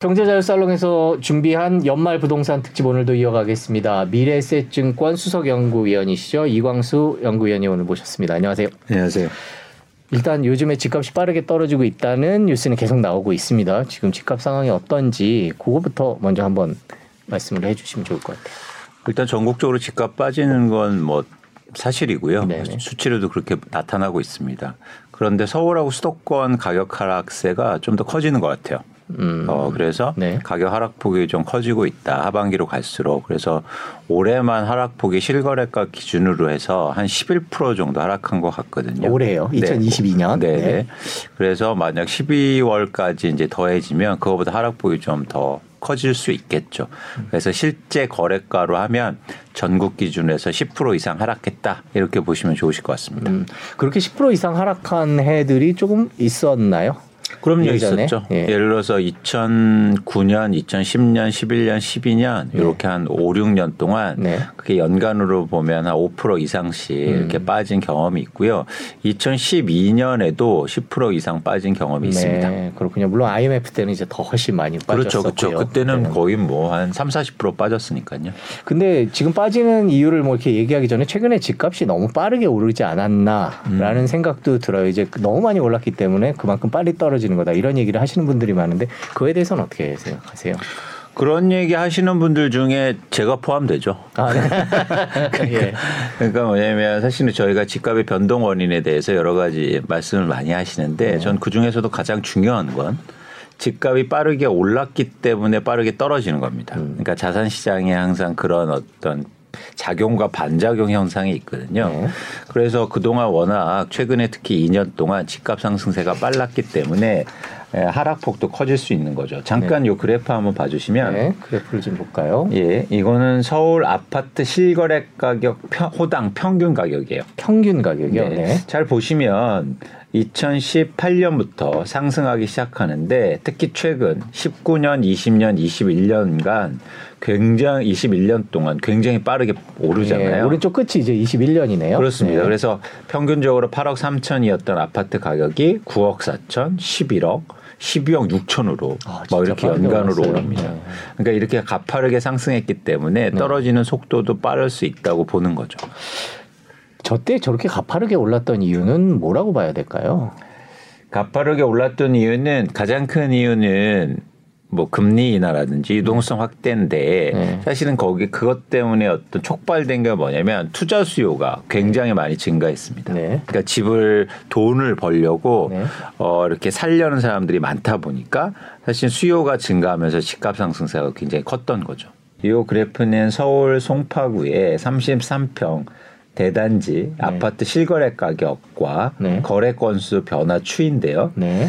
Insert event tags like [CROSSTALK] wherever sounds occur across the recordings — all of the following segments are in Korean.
경제자유살롱에서 준비한 연말 부동산 특집 오늘도 이어가겠습니다. 미래에셋증권 수석연구위원이시죠. 이광수 연구위원이 오늘 모셨습니다. 안녕하세요. 안녕하세요. 일단 요즘에 집값이 빠르게 떨어지고 있다는 뉴스는 계속 나오고 있습니다. 지금 집값 상황이 어떤지 그거부터 먼저 한번 말씀을 해주시면 좋을 것 같아요. 일단 전국적으로 집값 빠지는 건 뭐 사실이고요. 네네. 수치로도 그렇게 나타나고 있습니다. 그런데 서울하고 수도권 가격 하락세가 좀 더 커지는 것 같아요. 음, 어, 그래서 네. 가격 하락폭이 좀 커지고 있다. 하반기로 갈수록. 그래서 올해만 하락폭이 실거래가 기준으로 해서 한 11% 정도 하락한 것 같거든요. 올해요. 네. 2022년. 네. 네. 그래서 만약 12월까지 이제 더해지면 그거보다 하락폭이 좀 더 커질 수 있겠죠. 그래서 실제 거래가로 하면 전국 기준에서 10% 이상 하락했다. 이렇게 보시면 좋으실 것 같습니다. 음, 그렇게 10% 이상 하락한 해들이 조금 있었나요? 그럼요 예전에? 있었죠. 예. 예. 를 들어서 2009년, 2010년, 11년, 12년 이렇게 한 5, 6년 동안 네. 그게 연간으로 보면 한 5% 이상씩 이렇게 음. 빠진 경험이 있고요. 2012년에도 10% 이상 빠진 경험이 있습니다. 네, 그렇군요. 물론 IMF 때는 이제 더 훨씬 많이 그렇죠, 빠졌었고요. 그렇죠. 그때는 네. 거의 뭐 한 3, 40% 빠졌으니까요. 근데 지금 빠지는 이유를 뭐 이렇게 얘기하기 전에 최근에 집값이 너무 빠르게 오르지 않았나라는 음. 생각도 들어요. 이제 너무 많이 올랐기 때문에 그만큼 빨리 떨어지 는 거다 이런 얘기를 하시는 분들이 많은데 그에 대해서는 어떻게 생각하세요? 그런 얘기 하시는 분들 중에 제가 포함되죠. 아, 네. [LAUGHS] 예. 그러니까 뭐냐면 사실은 저희가 집값의 변동 원인에 대해서 여러 가지 말씀을 많이 하시는데 전그 중에서도 가장 중요한 건 집값이 빠르게 올랐기 때문에 빠르게 떨어지는 겁니다. 그러니까 자산 시장에 항상 그런 어떤 작용과 반작용 현상이 있거든요. 네. 그래서 그동안 워낙 최근에 특히 2년 동안 집값 상승세가 빨랐기 때문에 에, 하락폭도 커질 수 있는 거죠. 잠깐 요 그래프 한번 봐주시면 네, 그래프를 좀 볼까요? 예, 이거는 서울 아파트 실거래 가격 평- 호당 평균 가격이에요. 평균 가격이요. 네. 네. 잘 보시면 2018년부터 상승하기 시작하는데 특히 최근 19년, 20년, 21년간 굉장히 21년 동안 굉장히 빠르게 오르잖아요. 예, 오른쪽 끝이 이제 21년이네요. 그렇습니다. 그래서 평균적으로 8억 3천이었던 아파트 가격이 9억 4천, 11억, 12억 6천으로 아, 막 이렇게 연간으로 올랐어요. 오릅니다. 네. 그러니까 이렇게 가파르게 상승했기 때문에 떨어지는 속도도 빠를 수 있다고 보는 거죠. 저때 저렇게 가파르게 올랐던 이유는 뭐라고 봐야 될까요? 가파르게 올랐던 이유는 가장 큰 이유는 뭐 금리 인하라든지 유동성 확대인데 네. 사실은 거기 그것 때문에 어떤 촉발된 게 뭐냐면 투자 수요가 굉장히 많이 증가했습니다. 네. 그러니까 집을 돈을 벌려고 네. 어 이렇게 살려는 사람들이 많다 보니까 사실 수요가 증가하면서 집값 상승세가 굉장히 컸던 거죠. 이 그래프는 서울 송파구의 33평 대단지 아파트 실거래 가격과 네. 거래 건수 변화 추인데요. 네.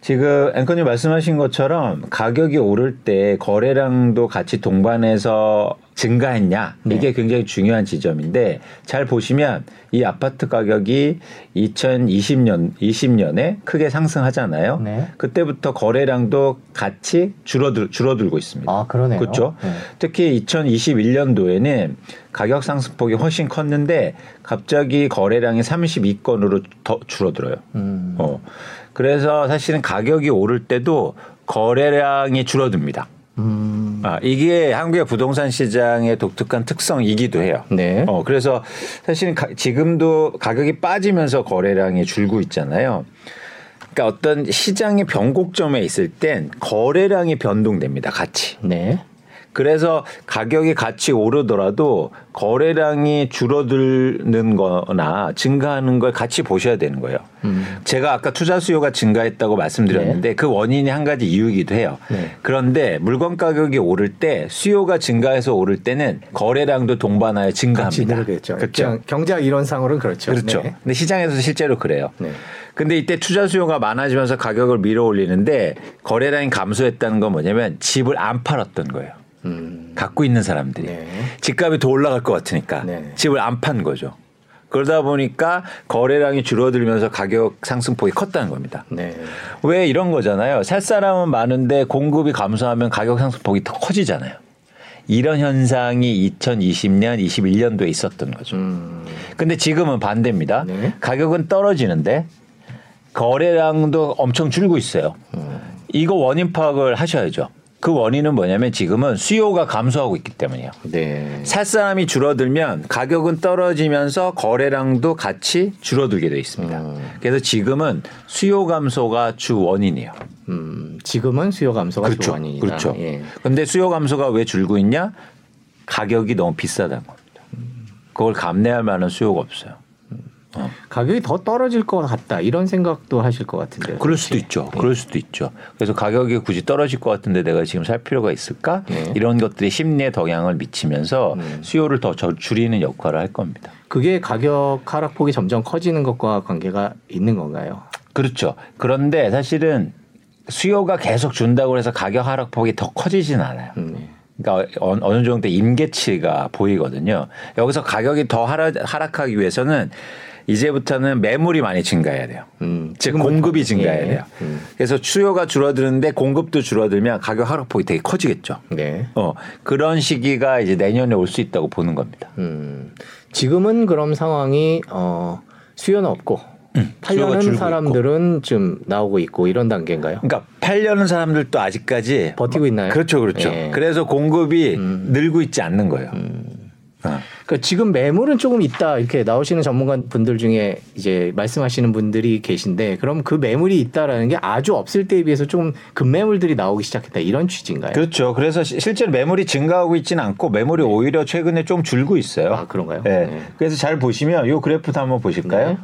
지금 앵커님 말씀하신 것처럼 가격이 오를 때 거래량도 같이 동반해서 증가했냐 네. 이게 굉장히 중요한 지점인데 잘 보시면 이 아파트 가격이 2020년 20년에 크게 상승하잖아요. 네. 그때부터 거래량도 같이 줄어들 줄어들고 있습니다. 아, 그러네요. 그렇죠. 네. 특히 2021년도에는 가격 상승폭이 훨씬 컸는데 갑자기 거래량이 32건으로 더 줄어들어요. 음. 어. 그래서 사실은 가격이 오를 때도 거래량이 줄어듭니다. 음. 아, 이게 한국의 부동산 시장의 독특한 특성이기도 해요. 네. 어, 그래서 사실은 가- 지금도 가격이 빠지면서 거래량이 줄고 있잖아요. 그러니까 어떤 시장의 변곡점에 있을 땐 거래량이 변동됩니다. 같이. 네. 그래서 가격이 같이 오르더라도 거래량이 줄어드는 거나 증가하는 걸 같이 보셔야 되는 거예요. 음. 제가 아까 투자 수요가 증가했다고 말씀드렸는데 그 원인이 한 가지 이유이기도 해요. 네. 그런데 물건 가격이 오를 때 수요가 증가해서 오를 때는 거래량도 동반하여 증가합니다. 늘겠죠. 그렇죠. 경제학 이론상으로는 그렇죠. 그렇죠. 네. 근데 시장에서 실제로 그래요. 네. 근데 이때 투자 수요가 많아지면서 가격을 밀어 올리는데 거래량이 감소했다는 건 뭐냐면 집을 안 팔았던 거예요. 음. 갖고 있는 사람들이 네. 집값이 더 올라갈 것 같으니까 네. 집을 안 판 거죠. 그러다 보니까 거래량이 줄어들면서 가격 상승폭이 컸다는 겁니다. 네. 왜 이런 거잖아요. 살 사람은 많은데 공급이 감소하면 가격 상승폭이 더 커지잖아요. 이런 현상이 2020년, 21년도에 있었던 거죠. 음. 근데 지금은 반대입니다. 네. 가격은 떨어지는데 거래량도 엄청 줄고 있어요. 이거 원인 파악을 하셔야죠. 그 원인은 뭐냐면 지금은 수요가 감소하고 있기 때문이에요. 네. 살 사람이 줄어들면 가격은 떨어지면서 거래량도 같이 줄어들게 돼 있습니다. 음. 그래서 지금은 수요 감소가 주 원인이에요. 음, 지금은 수요 감소가 주 그렇죠. 원인이다. 그렇죠. 예. 근데 수요 감소가 왜 줄고 있냐? 가격이 너무 비싸다는 겁니다. 그걸 감내할 만한 수요가 없어요. 어. 가격이 더 떨어질 것 같다 이런 생각도 하실 것 같은데요. 그럴 수도 있죠. 그럴 수도 있죠. 그래서 가격이 굳이 떨어질 것 같은데 내가 지금 살 필요가 있을까? 네. 이런 것들이 심리에 영향을 미치면서 수요를 더 저- 줄이는 역할을 할 겁니다. 그게 가격 하락폭이 점점 커지는 것과 관계가 있는 건가요? 그렇죠. 그런데 사실은 수요가 계속 준다고 해서 가격 하락폭이 더 커지진 않아요. 음, 네. 그러니까 어- 어느 정도 임계치가 보이거든요. 여기서 가격이 더 하락, 하락하기 위해서는 이제부터는 매물이 많이 증가해야 돼요. 음, 즉. 공급이 증가해야 예. 돼요. 음, 그래서 수요가 줄어드는데 공급도 줄어들면 가격 하락폭이 되게 커지겠죠. 네. 어 그런 시기가 이제 내년에 올 수 있다고 보는 겁니다. 음, 지금은 그럼 상황이 어, 수요는 없고 음, 팔려는 사람들은 좀 나오고 있고 이런 단계인가요? 그러니까 팔려는 사람들도 아직까지 버티고 있나요? 그렇죠, 그렇죠. 예. 그래서 공급이 음. 늘고 있지 않는 거예요. 어. 그러니까 지금 매물은 조금 있다 이렇게 나오시는 전문가 분들 중에 이제 말씀하시는 분들이 계신데 그럼 그 매물이 있다라는 게 아주 없을 때에 비해서 조금 급매물들이 나오기 시작했다 이런 취지인가요? 그렇죠. 그래서 시- 실제로 매물이 증가하고 있지는 않고 매물이 오히려 최근에 좀 줄고 있어요. 아, 그런가요? 네. 네. 그래서 잘 보시면 이 그래프도 한번 보실까요? 네.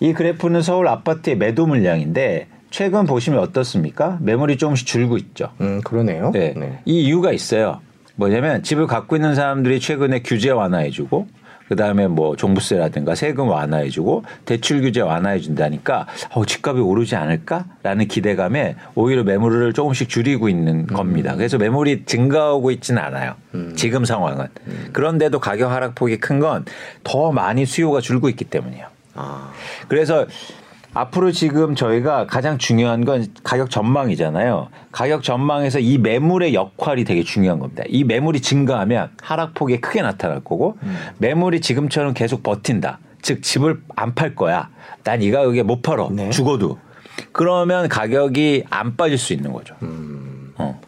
이 그래프는 서울 아파트의 매도 물량인데 최근 보시면 어떻습니까? 매물이 조금씩 줄고 있죠. 음 그러네요. 네. 네. 이 이유가 있어요. 뭐냐면 집을 갖고 있는 사람들이 최근에 규제 완화해주고 그다음에 뭐 종부세라든가 세금 완화해주고 대출 규제 완화해준다니까 어, 집값이 오르지 않을까라는 기대감에 오히려 매물을 조금씩 줄이고 있는 겁니다. 그래서 매물이 증가하고 있지는 않아요. 지금 상황은. 그런데도 가격 하락폭이 큰 건 더 많이 수요가 줄고 있기 때문이에요. 아 그래서 앞으로 지금 저희가 가장 중요한 건 가격 전망이잖아요. 가격 전망에서 이 매물의 역할이 되게 중요한 겁니다. 이 매물이 증가하면 하락폭이 크게 나타날 거고 매물이 지금처럼 계속 버틴다. 즉 집을 안 팔 거야. 난 이 가격에 못 팔어. 네. 죽어도. 그러면 가격이 안 빠질 수 있는 거죠. 음. 어.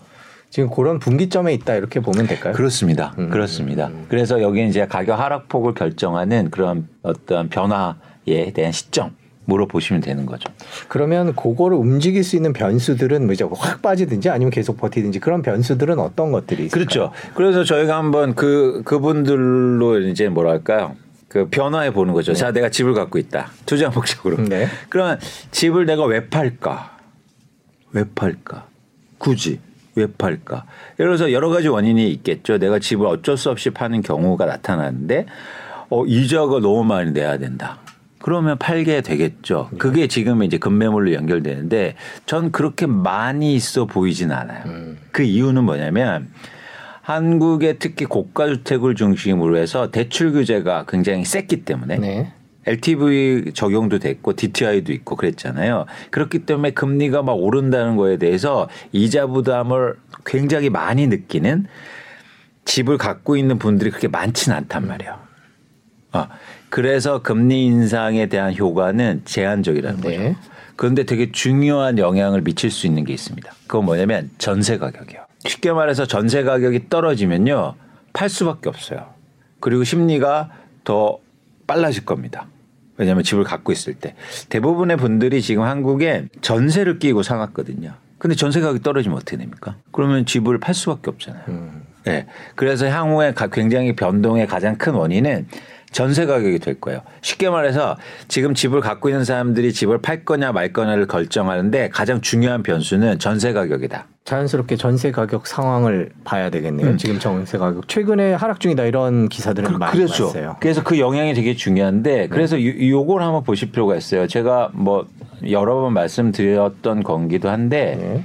지금 그런 분기점에 있다 이렇게 보면 될까요? 그렇습니다. 음. 그렇습니다. 그래서 여기는 이제 가격 하락폭을 결정하는 그런 어떤 변화에 대한 시점 으로 보시면 되는 거죠. 그러면 그거를 움직일 수 있는 변수들은 뭐죠? 확 빠지든지 아니면 계속 버티든지 그런 변수들은 어떤 것들이 있을까요? 그렇죠. 그래서 저희가 한번 그 그분들로 이제 뭐랄까요? 그 변화해 보는 거죠. 자, 내가 집을 갖고 있다. 투자 목적으로. 네. 그러면 집을 내가 왜 팔까? 왜 팔까? 굳이 왜 팔까? 예를 들어서 여러 가지 원인이 있겠죠. 내가 집을 어쩔 수 없이 파는 경우가 나타나는데 어, 이자가 너무 많이 내야 된다. 그러면 팔게 되겠죠. 그게 지금 이제 급매물로 연결되는데 전 그렇게 많이 있어 보이진 않아요. 그 이유는 뭐냐면 한국의 특히 고가 주택을 중심으로 해서 대출 규제가 굉장히 셌기 때문에 네. LTV 적용도 됐고 DTI도 있고 그랬잖아요. 그렇기 때문에 금리가 막 오른다는 거에 대해서 이자 부담을 굉장히 많이 느끼는 집을 갖고 있는 분들이 그렇게 많지는 않단 말이에요. 어, 그래서 금리 인상에 대한 효과는 제한적이라는 네. 거죠. 그런데 되게 중요한 영향을 미칠 수 있는 게 있습니다. 그건 뭐냐면 전세 가격이요. 쉽게 말해서 전세 가격이 떨어지면요. 팔 수밖에 없어요. 그리고 심리가 더 빨라질 겁니다. 왜냐하면 집을 갖고 있을 때 대부분의 분들이 지금 한국에 전세를 끼고 살았거든요. 근데 전세 가격이 떨어지면 어떻게 됩니까? 그러면 집을 팔 수밖에 없잖아요. 음. 네. 그래서 향후에 가- 굉장히 변동의 가장 큰 원인은 전세 가격이 될 거예요. 쉽게 말해서 지금 집을 갖고 있는 사람들이 집을 팔 거냐 말 거냐를 결정하는데 가장 중요한 변수는 전세 가격이다. 자연스럽게 전세 가격 상황을 봐야 되겠네요. 음. 지금 전세 가격 최근에 하락 중이다 이런 기사들은 많이 그렇죠. 봤어요. 그래서 그 영향이 되게 중요한데 그래서 요- 요걸 한번 보실 필요가 있어요. 제가 뭐 여러 번 말씀드렸던 건기도 한데 네.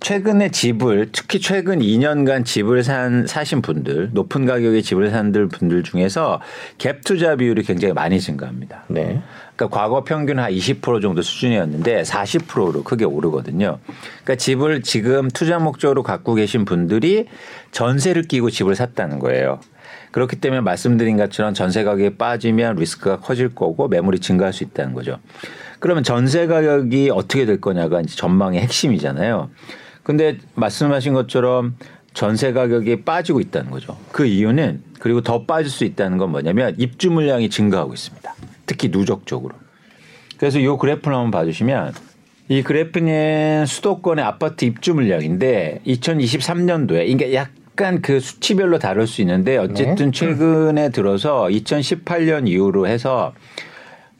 최근에 집을 특히 최근 2년간 집을 산 사신 분들 높은 가격의 집을 산 분들 중에서 갭 투자 비율이 굉장히 많이 증가합니다. 네. 그러니까 과거 평균 한 20% 정도 수준이었는데 40%로 크게 오르거든요. 그러니까 집을 지금 투자 목적으로 갖고 계신 분들이 전세를 끼고 집을 샀다는 거예요. 그렇기 때문에 말씀드린 것처럼 전세 가격이 빠지면 리스크가 커질 거고 매물이 증가할 수 있다는 거죠. 그러면 전세 가격이 어떻게 될 거냐가 전망의 핵심이잖아요. 근데 말씀하신 것처럼 전세 가격이 빠지고 있다는 거죠. 그 이유는 그리고 더 빠질 수 있다는 건 뭐냐면 입주 물량이 증가하고 있습니다. 특히 누적적으로. 그래서 이 그래프를 한번 봐주시면 이 그래프는 수도권의 아파트 입주 물량인데 2023년도에 이게 약간 그 수치별로 다를 수 있는데 어쨌든 최근에 들어서 2018년 이후로 해서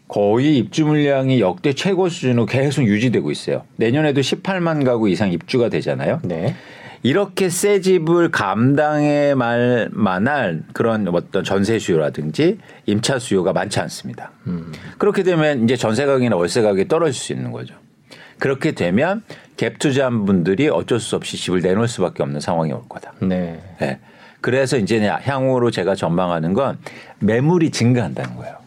거의 입주 물량이 역대 최고 수준으로 계속 유지되고 있어요. 내년에도 18만 가구 이상 입주가 되잖아요. 네. 이렇게 새 집을 감당해 말 만할 그런 어떤 전세 수요라든지 임차 수요가 많지 않습니다. 그렇게 되면 이제 전세 가격이나 월세 가격이 떨어질 수 있는 거죠. 그렇게 되면 갭 투자한 분들이 어쩔 수 없이 집을 내놓을 수밖에 없는 상황이 올 거다. 네. 예. 그래서 이제 향후로 제가 전망하는 건 매물이 증가한다는 거예요.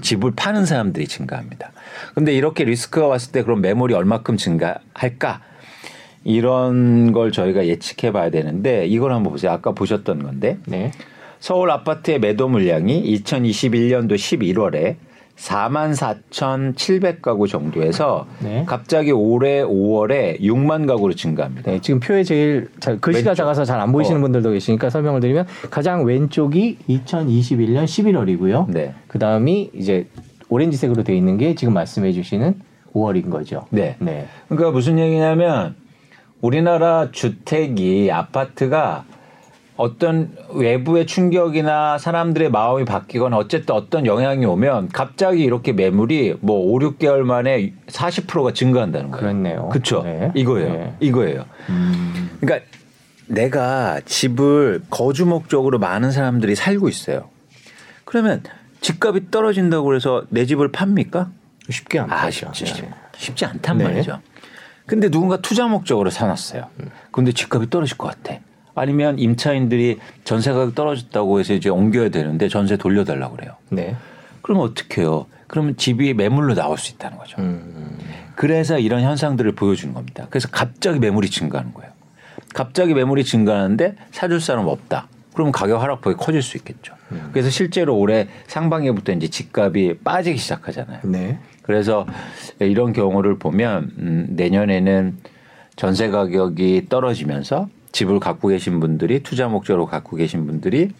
집을 파는 사람들이 증가합니다. 근데 이렇게 리스크가 왔을 때 그럼 매물이 얼마큼 증가할까? 이런 걸 저희가 예측해 봐야 되는데 이걸 한번 보세요. 아까 보셨던 건데 네. 서울 아파트의 매도 물량이 2021년도 11월에 4만 4,700가구 정도에서 네. 갑자기 올해 5월에 6만 가구로 증가합니다. 네, 지금 표에 제일 잘, 글씨가 왼쪽. 작아서 잘 안 보이시는 어. 분들도 계시니까 설명을 드리면 가장 왼쪽이 2021년 11월이고요. 네. 그 다음이 이제 오렌지색으로 되어 있는 게 지금 말씀해 주시는 5월인 거죠. 네. 네. 그러니까 무슨 얘기냐면 우리나라 주택이 아파트가 어떤 외부의 충격이나 사람들의 마음이 바뀌거나 어쨌든 어떤 영향이 오면 갑자기 이렇게 매물이 뭐 5, 6개월 만에 40%가 증가한다는 거예요. 그렇네요. 그렇죠. 네. 이거예요. 네. 이거예요. 그러니까 내가 집을 거주 목적으로 많은 사람들이 살고 있어요. 그러면 집값이 떨어진다고 해서 내 집을 팝니까? 쉽게 안 아, 되죠. 쉽지, 네. 쉽지 않단 네. 말이죠. 근데 누군가 투자 목적으로 사놨어요. 근데 집값이 떨어질 것 같아. 아니면 임차인들이 전세 가격 떨어졌다고 해서 이제 옮겨야 되는데 전세 돌려달라고 그래요. 네. 그러면 어떻게 해요? 그러면 집이 매물로 나올 수 있다는 거죠. 음. 그래서 이런 현상들을 보여주는 겁니다. 그래서 갑자기 매물이 증가하는 거예요. 갑자기 매물이 증가하는데 사줄 사람 없다. 그러면 가격 하락폭이 커질 수 있겠죠. 그래서 실제로 올해 상반기부터 이제 집값이 빠지기 시작하잖아요. 네. 그래서 이런 경우를 보면 음, 내년에는 전세 가격이 떨어지면서 집을 갖고 계신 분들이 투자 목적으로 갖고 계신 분들이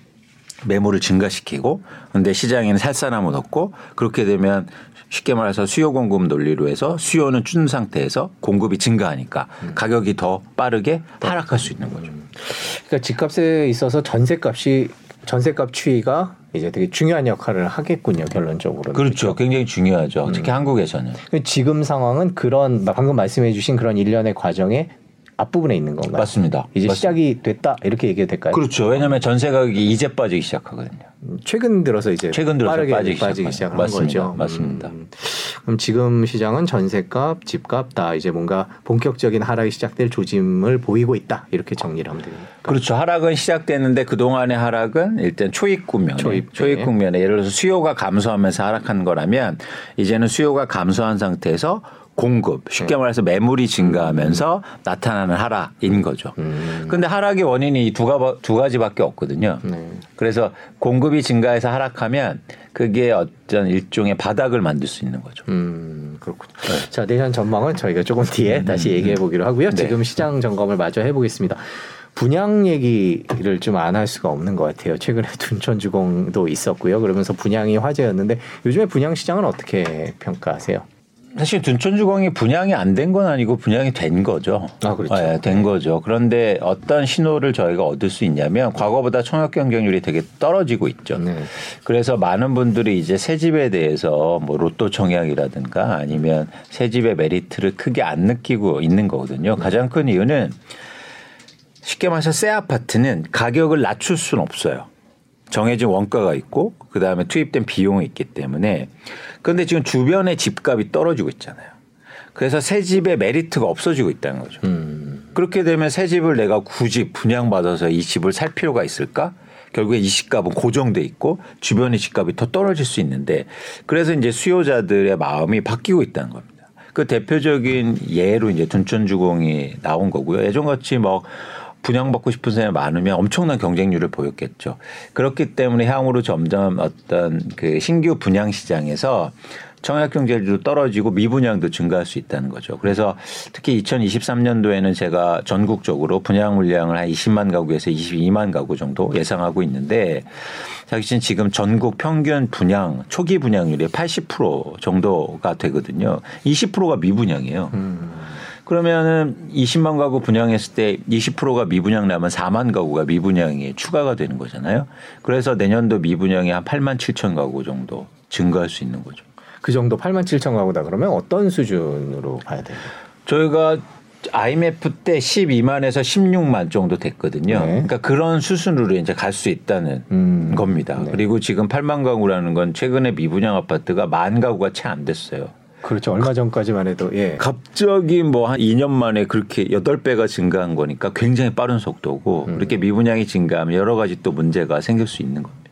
매물을 증가시키고 근데 시장에는 살 사람은 없고 그렇게 되면 쉽게 말해서 수요 공급 논리로 해서 수요는 준 상태에서 공급이 증가하니까 가격이 더 빠르게 하락할 수 있는 거죠. 그러니까 집값에 있어서 전세값이 전세값 추이가 이제 되게 중요한 역할을 하겠군요. 결론적으로. 그렇죠. 굉장히 중요하죠. 특히 한국에서는. 지금 상황은 그런 방금 말씀해 주신 그런 일련의 과정의 앞부분에 있는 건가요? 맞습니다. 이제 맞습니다. 시작이 됐다 이렇게 얘기해도 될까요? 그렇죠. 왜냐하면 전세 가격이 이제 빠지기 시작하거든요. 음, 최근 들어서 이제 최근 들어서 빠르게 빠지기 빠지기, 시작한- 맞습니다. 거죠. 맞습니다. 음, 그럼 지금 시장은 전세값, 집값 다 이제 뭔가 본격적인 하락이 시작될 조짐을 보이고 있다 이렇게 정리를 하면 됩니다. 그렇죠. 하락은 시작됐는데 그 동안의 하락은 일단 초입 국면에 초입, 초입, 네. 국면에 예를 들어서 수요가 감소하면서 하락한 거라면 이제는 수요가 감소한 상태에서 공급 네. 쉽게 말해서 매물이 증가하면서 나타나는 하락인 거죠. 음. 근데 하락의 원인이 이두 가- 두 가지밖에 없거든요. 네. 그래서 공급이 증가해서 하락하면 그게 어떤 일종의 바닥을 만들 수 있는 거죠. 음 그렇군요. 자 내년 전망은 저희가 조금 뒤에 다시 얘기해 보기로 하고요. 네. 지금 시장 점검을 마저 해 보겠습니다. 분양 얘기를 좀 안 할 수가 없는 것 같아요. 최근에 [LAUGHS] 둔촌주공도 있었고요. 그러면서 분양이 화제였는데 요즘에 분양 시장은 어떻게 평가하세요? 사실 둔촌주공이 분양이 안 된 건 아니고 분양이 된 거죠. 아, 그렇죠. 예, 된 거죠. 그런데 어떤 신호를 저희가 얻을 수 있냐면 과거보다 청약 경쟁률이 되게 떨어지고 있죠. 네. 그래서 많은 분들이 이제 새 집에 대해서 뭐 로또 청약이라든가 아니면 새 집의 메리트를 크게 안 느끼고 있는 거거든요. 가장 큰 이유는 쉽게 말해서 새 아파트는 가격을 낮출 수는 없어요. 정해진 원가가 있고 그 다음에 투입된 비용이 있기 때문에 그런데 지금 주변의 집값이 떨어지고 있잖아요. 그래서 새 집의 메리트가 없어지고 있다는 거죠. 음, 그렇게 되면 새 집을 내가 굳이 분양받아서 이 집을 살 필요가 있을까? 결국에 이 집값은 고정돼 있고 주변의 집값이 더 떨어질 수 있는데 그래서 이제 수요자들의 마음이 바뀌고 있다는 겁니다. 그 대표적인 예로 이제 둔촌주공이 나온 거고요. 예전같이 뭐 분양받고 싶은 사람이 많으면 엄청난 경쟁률을 보였겠죠. 그렇기 때문에 향후로 점점 어떤 그 신규 분양 시장에서 청약 경제도 떨어지고 미분양도 증가할 수 있다는 거죠. 그래서 특히 2023년도에는 제가 전국적으로 분양 물량을 한 20만 가구에서 22만 가구 정도 예상하고 있는데 사실 지금 전국 평균 분양 초기 분양률이 80% 정도가 되거든요. 20%가 미분양이에요. 음. 그러면은 20만 가구 분양했을 때 20%가 미분양 나면 4만 가구가 미분양이 추가가 되는 거잖아요. 그래서 내년도 미분양이 한 8만 7천 가구 정도 증가할 수 있는 거죠. 그 정도 8만 7천 가구다 그러면 어떤 수준으로 봐야 돼요? 저희가 IMF 때 12만에서 16만 정도 됐거든요. 네. 그러니까 그런 수순으로 이제 갈 수 있다는 음. 겁니다. 네. 그리고 지금 8만 가구라는 건 최근에 미분양 아파트가 만 가구가 채 안 됐어요. 그렇죠. 얼마 전까지만 해도 예. 갑자기 뭐 한 2년 만에 그렇게 8배가 증가한 거니까 굉장히 빠른 속도고 음. 그렇게 미분양이 증가하면 여러 가지 또 문제가 생길 수 있는 겁니다.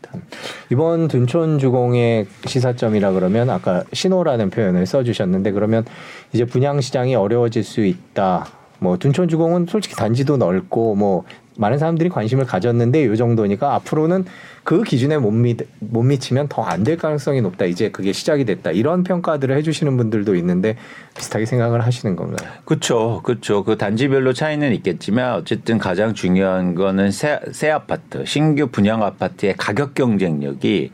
이번 둔촌 주공의 시사점이라 그러면 아까 신호라는 표현을 써주셨는데 그러면 이제 분양 시장이 어려워질 수 있다. 뭐 둔촌 주공은 솔직히 단지도 넓고 뭐 많은 사람들이 관심을 가졌는데 요 정도니까 앞으로는 그 기준에 못, 미, 못 미치면 더 안 될 가능성이 높다. 이제 그게 시작이 됐다. 이런 평가들을 해주시는 분들도 있는데 비슷하게 생각을 하시는 건가요? 그렇죠, 그렇죠. 그 단지별로 차이는 있겠지만 어쨌든 가장 중요한 거는 새, 새 아파트, 신규 분양 아파트의 가격 경쟁력이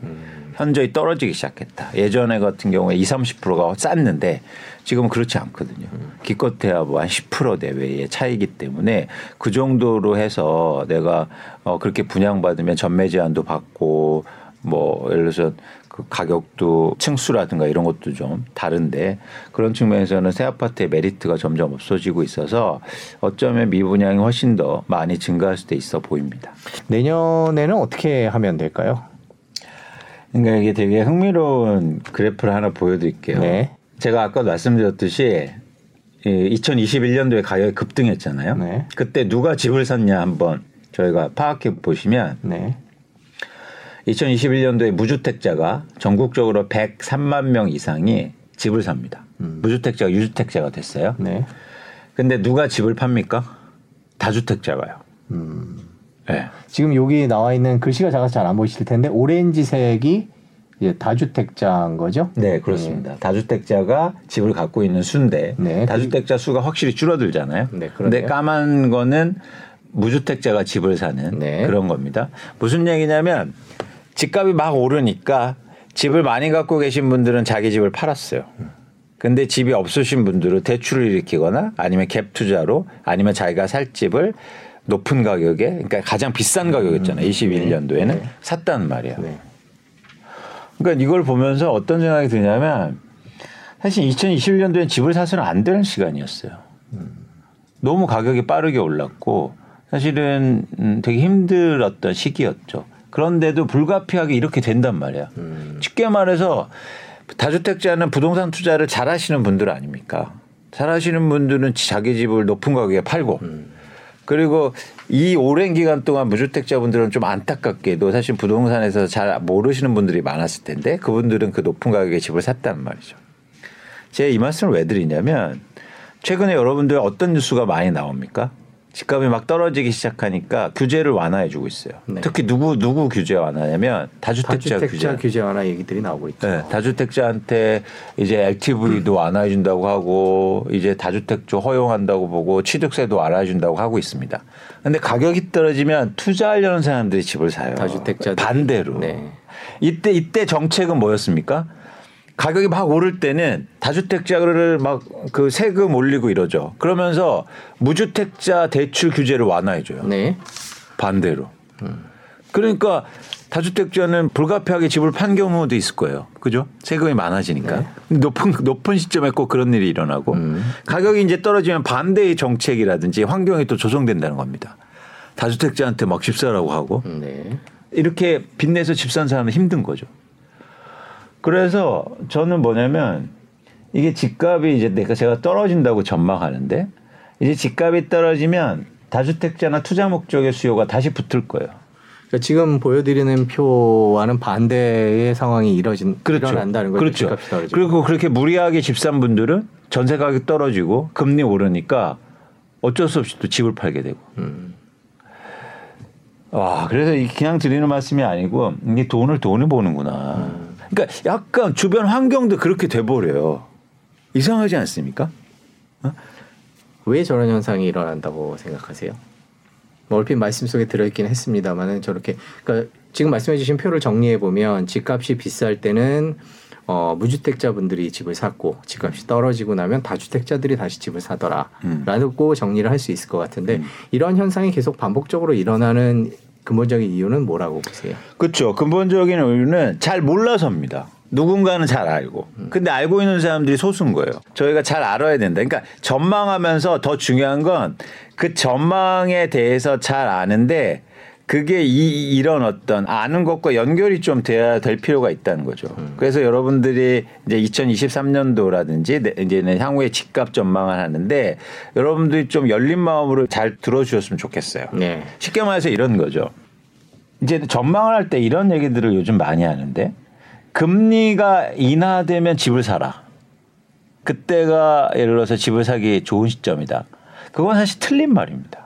현저히 떨어지기 시작했다. 예전에 같은 경우에 20, 30%가 쌌는데 지금은 그렇지 않거든요. 기껏해야 뭐 한 10% 내외의 차이기 때문에 그 정도로 해서 내가 어 그렇게 분양받으면 전매 제한도 받고 뭐 예를 들어서 그 가격도 층수라든가 이런 것도 좀 다른데 그런 측면에서는 새 아파트의 메리트가 점점 없어지고 있어서 어쩌면 미분양이 훨씬 더 많이 증가할 수도 있어 보입니다. 내년에는 어떻게 하면 될까요? 그러니까 이게 되게 흥미로운 그래프를 하나 보여드릴게요. 네. 제가 아까 말씀드렸듯이 2021년도에 가격이 급등했잖아요. 네. 그때 누가 집을 샀냐 한번 저희가 파악해 보시면 네. 2021년도에 무주택자가 전국적으로 103만 명 이상이 집을 삽니다. 무주택자가 유주택자가 됐어요. 네. 근데 누가 집을 팝니까? 다주택자가요. 음. 네. 지금 여기 나와 있는 글씨가 작아서 잘 안 보이실 텐데 오렌지색이 이제 다주택자인 거죠? 네, 그렇습니다. 다주택자가 집을 갖고 있는 수인데 네. 다주택자 수가 확실히 줄어들잖아요. 네, 그러네요. 까만 거는 무주택자가 집을 사는 네. 그런 겁니다. 무슨 얘기냐면 집값이 막 오르니까 집을 많이 갖고 계신 분들은 자기 집을 팔았어요. 근데 집이 없으신 분들은 대출을 일으키거나 아니면 갭 투자로 아니면 자기가 살 집을 높은 가격에 그러니까 가장 비싼 가격이었잖아요. 21년도에는 네. 샀다는 말이에요. 네. 그러니까 이걸 보면서 어떤 생각이 드냐면 사실 2021년도에 집을 사서는 안 되는 시간이었어요. 너무 가격이 빠르게 올랐고 사실은 음, 되게 힘들었던 시기였죠. 그런데도 불가피하게 이렇게 된단 말이야. 음. 쉽게 말해서 다주택자는 부동산 투자를 잘 하시는 분들 아닙니까? 잘 하시는 분들은 자기 집을 높은 가격에 팔고 그리고 이 오랜 기간 동안 무주택자분들은 좀 안타깝게도 사실 부동산에서 잘 모르시는 분들이 많았을 텐데 그분들은 그 높은 가격에 집을 샀단 말이죠. 제가 이 말씀을 왜 드리냐면 최근에 여러분들 어떤 뉴스가 많이 나옵니까? 집값이 막 떨어지기 시작하니까 규제를 완화해 주고 있어요. 네. 특히 누구 누구 규제 완화냐면 다주택자, 다주택자 규제. 규제 완화 얘기들이 나오고 있죠. 네, 다주택자한테 이제 LTV도 완화해 준다고 하고 이제 다주택조 허용한다고 보고 취득세도 완화해 준다고 하고 있습니다. 근데 가격이 떨어지면 투자하려는 사람들이 집을 사요. 다주택자들이. 반대로. 네. 이때 이때 정책은 뭐였습니까? 가격이 막 오를 때는 다주택자를 막 그 세금 올리고 이러죠. 그러면서 무주택자 대출 규제를 완화해 줘요. 네. 반대로. 그러니까 다주택자는 불가피하게 집을 판 경우도 있을 거예요. 그죠? 세금이 많아지니까. 네. 높은, 높은 시점에 꼭 그런 일이 일어나고 음. 가격이 이제 떨어지면 반대의 정책이라든지 환경이 또 조성된다는 겁니다. 다주택자한테 막 집사라고 하고 네. 이렇게 빚내서 집 산 사람은 힘든 거죠. 그래서 저는 뭐냐면 이게 집값이 이제 내가 제가 떨어진다고 전망하는데 이제 집값이 떨어지면 다주택자나 투자 목적의 수요가 다시 붙을 거예요. 그러니까 지금 보여드리는 표와는 반대의 상황이 이뤄진 일어난다는 거죠. 그렇죠. 집값이 떨어지고. 그리고 그렇게 무리하게 집산 분들은 전세 가격 떨어지고 금리 오르니까 어쩔 수 없이 또 집을 팔게 되고. 음. 와, 그래서 이 그냥 드리는 말씀이 아니고 이게 돈을 돈을 보는구나. 음. 그러니까 약간 주변 환경도 그렇게 돼버려요. 이상하지 않습니까? 왜 저런 현상이 일어난다고 생각하세요? 뭐 얼핏 말씀 속에 들어있긴 했습니다만은 저렇게 그러니까 지금 말씀해주신 표를 정리해 보면 집값이 비쌀 때는 어, 무주택자분들이 집을 샀고 집값이 떨어지고 나면 다주택자들이 다시 집을 사더라라고 정리를 할 수 있을 것 같은데 이런 현상이 계속 반복적으로 일어나는 근본적인 이유는 뭐라고 보세요? 그렇죠. 근본적인 이유는 잘 몰라서입니다. 누군가는 잘 알고. 근데 알고 있는 사람들이 소수인 거예요. 저희가 잘 알아야 된다. 그러니까 전망하면서 더 중요한 건 그 전망에 대해서 잘 아는데 그게 이, 이런 어떤 아는 것과 연결이 좀 돼야 될 필요가 있다는 거죠. 그래서 여러분들이 이제 2023년도라든지 이제는 향후에 집값 전망을 하는데 여러분들이 좀 열린 마음으로 잘 들어주셨으면 좋겠어요. 네. 쉽게 말해서 이런 거죠. 이제 전망을 할 때 이런 얘기들을 요즘 많이 하는데 금리가 인하되면 집을 사라. 그때가 예를 들어서 집을 사기 좋은 시점이다. 그건 사실 틀린 말입니다.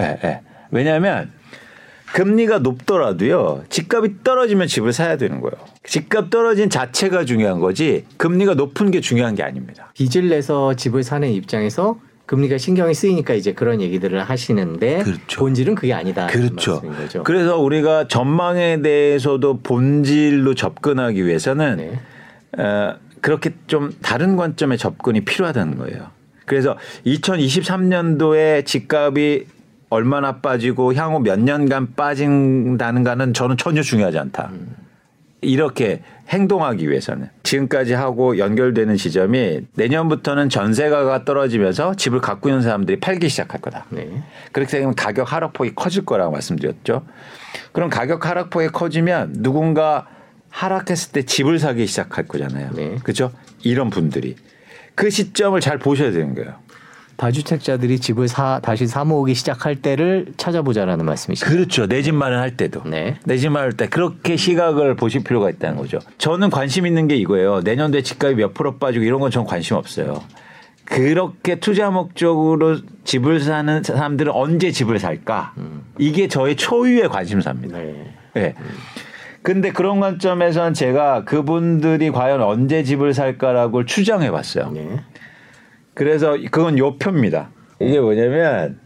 예, 예. 왜냐하면 금리가 높더라도요. 집값이 떨어지면 집을 사야 되는 거예요. 집값 떨어진 자체가 중요한 거지 금리가 높은 게 중요한 게 아닙니다. 빚을 내서 집을 사는 입장에서 금리가 신경이 쓰이니까 이제 그런 얘기들을 하시는데 그렇죠. 본질은 그게 아니다. 그렇죠. 그래서 우리가 전망에 대해서도 본질로 접근하기 위해서는 네. 어, 그렇게 좀 다른 관점의 접근이 필요하다는 거예요. 그래서 2023년도에 집값이 얼마나 빠지고 향후 몇 년간 빠진다는가는 저는 전혀 중요하지 않다. 이렇게 행동하기 위해서는 지금까지 하고 연결되는 지점이 내년부터는 전세가가 떨어지면서 집을 갖고 있는 사람들이 팔기 시작할 거다. 네. 그렇게 되면 가격 하락폭이 커질 거라고 말씀드렸죠. 그럼 가격 하락폭이 커지면 누군가 하락했을 때 집을 사기 시작할 거잖아요. 네. 그렇죠? 이런 분들이 그 시점을 잘 보셔야 되는 거예요. 다주택자들이 집을 사 다시 사 모으기 시작할 때를 찾아보자라는 말씀이시죠. 그렇죠. 내 집 마련할 때도. 네. 내 집 마련할 때 그렇게 시각을 보실 필요가 있다는 거죠. 저는 관심 있는 게 이거예요. 내년도에 집값이 몇 프로 빠지고 이런 건 전 관심 없어요. 그렇게 투자 목적으로 집을 사는 사람들은 언제 집을 살까? 이게 저의 초유의 관심사입니다. 네. 예. 근데 그런 관점에선 제가 그분들이 과연 언제 집을 살까라고 추정해 봤어요. 네. 그래서 그건 요 표입니다. 이게 뭐냐면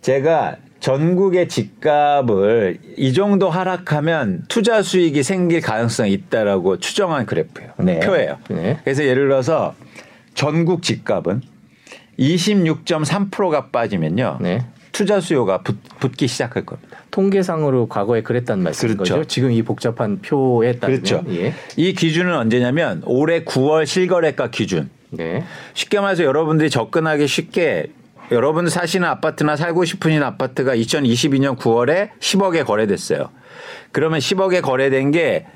제가 전국의 집값을 이 정도 하락하면 투자 수익이 생길 가능성이 있다라고 추정한 그래프예요. 네. 표예요. 네. 그래서 예를 들어서 전국 집값은 26.3%가 빠지면요. 네. 투자 수요가 붙, 붙기 시작할 겁니다. 통계상으로 과거에 그랬단 말씀인 그렇죠. 거죠. 지금 이 복잡한 표에 따르면 그렇죠. 예. 이 기준은 언제냐면 올해 9월 실거래가 기준. 네. 쉽게 말해서 여러분들이 접근하기 쉽게 여러분들 사시는 아파트나 살고 싶으신 아파트가 2022년 9월에 10억에 거래됐어요. 그러면 10억에 거래된 게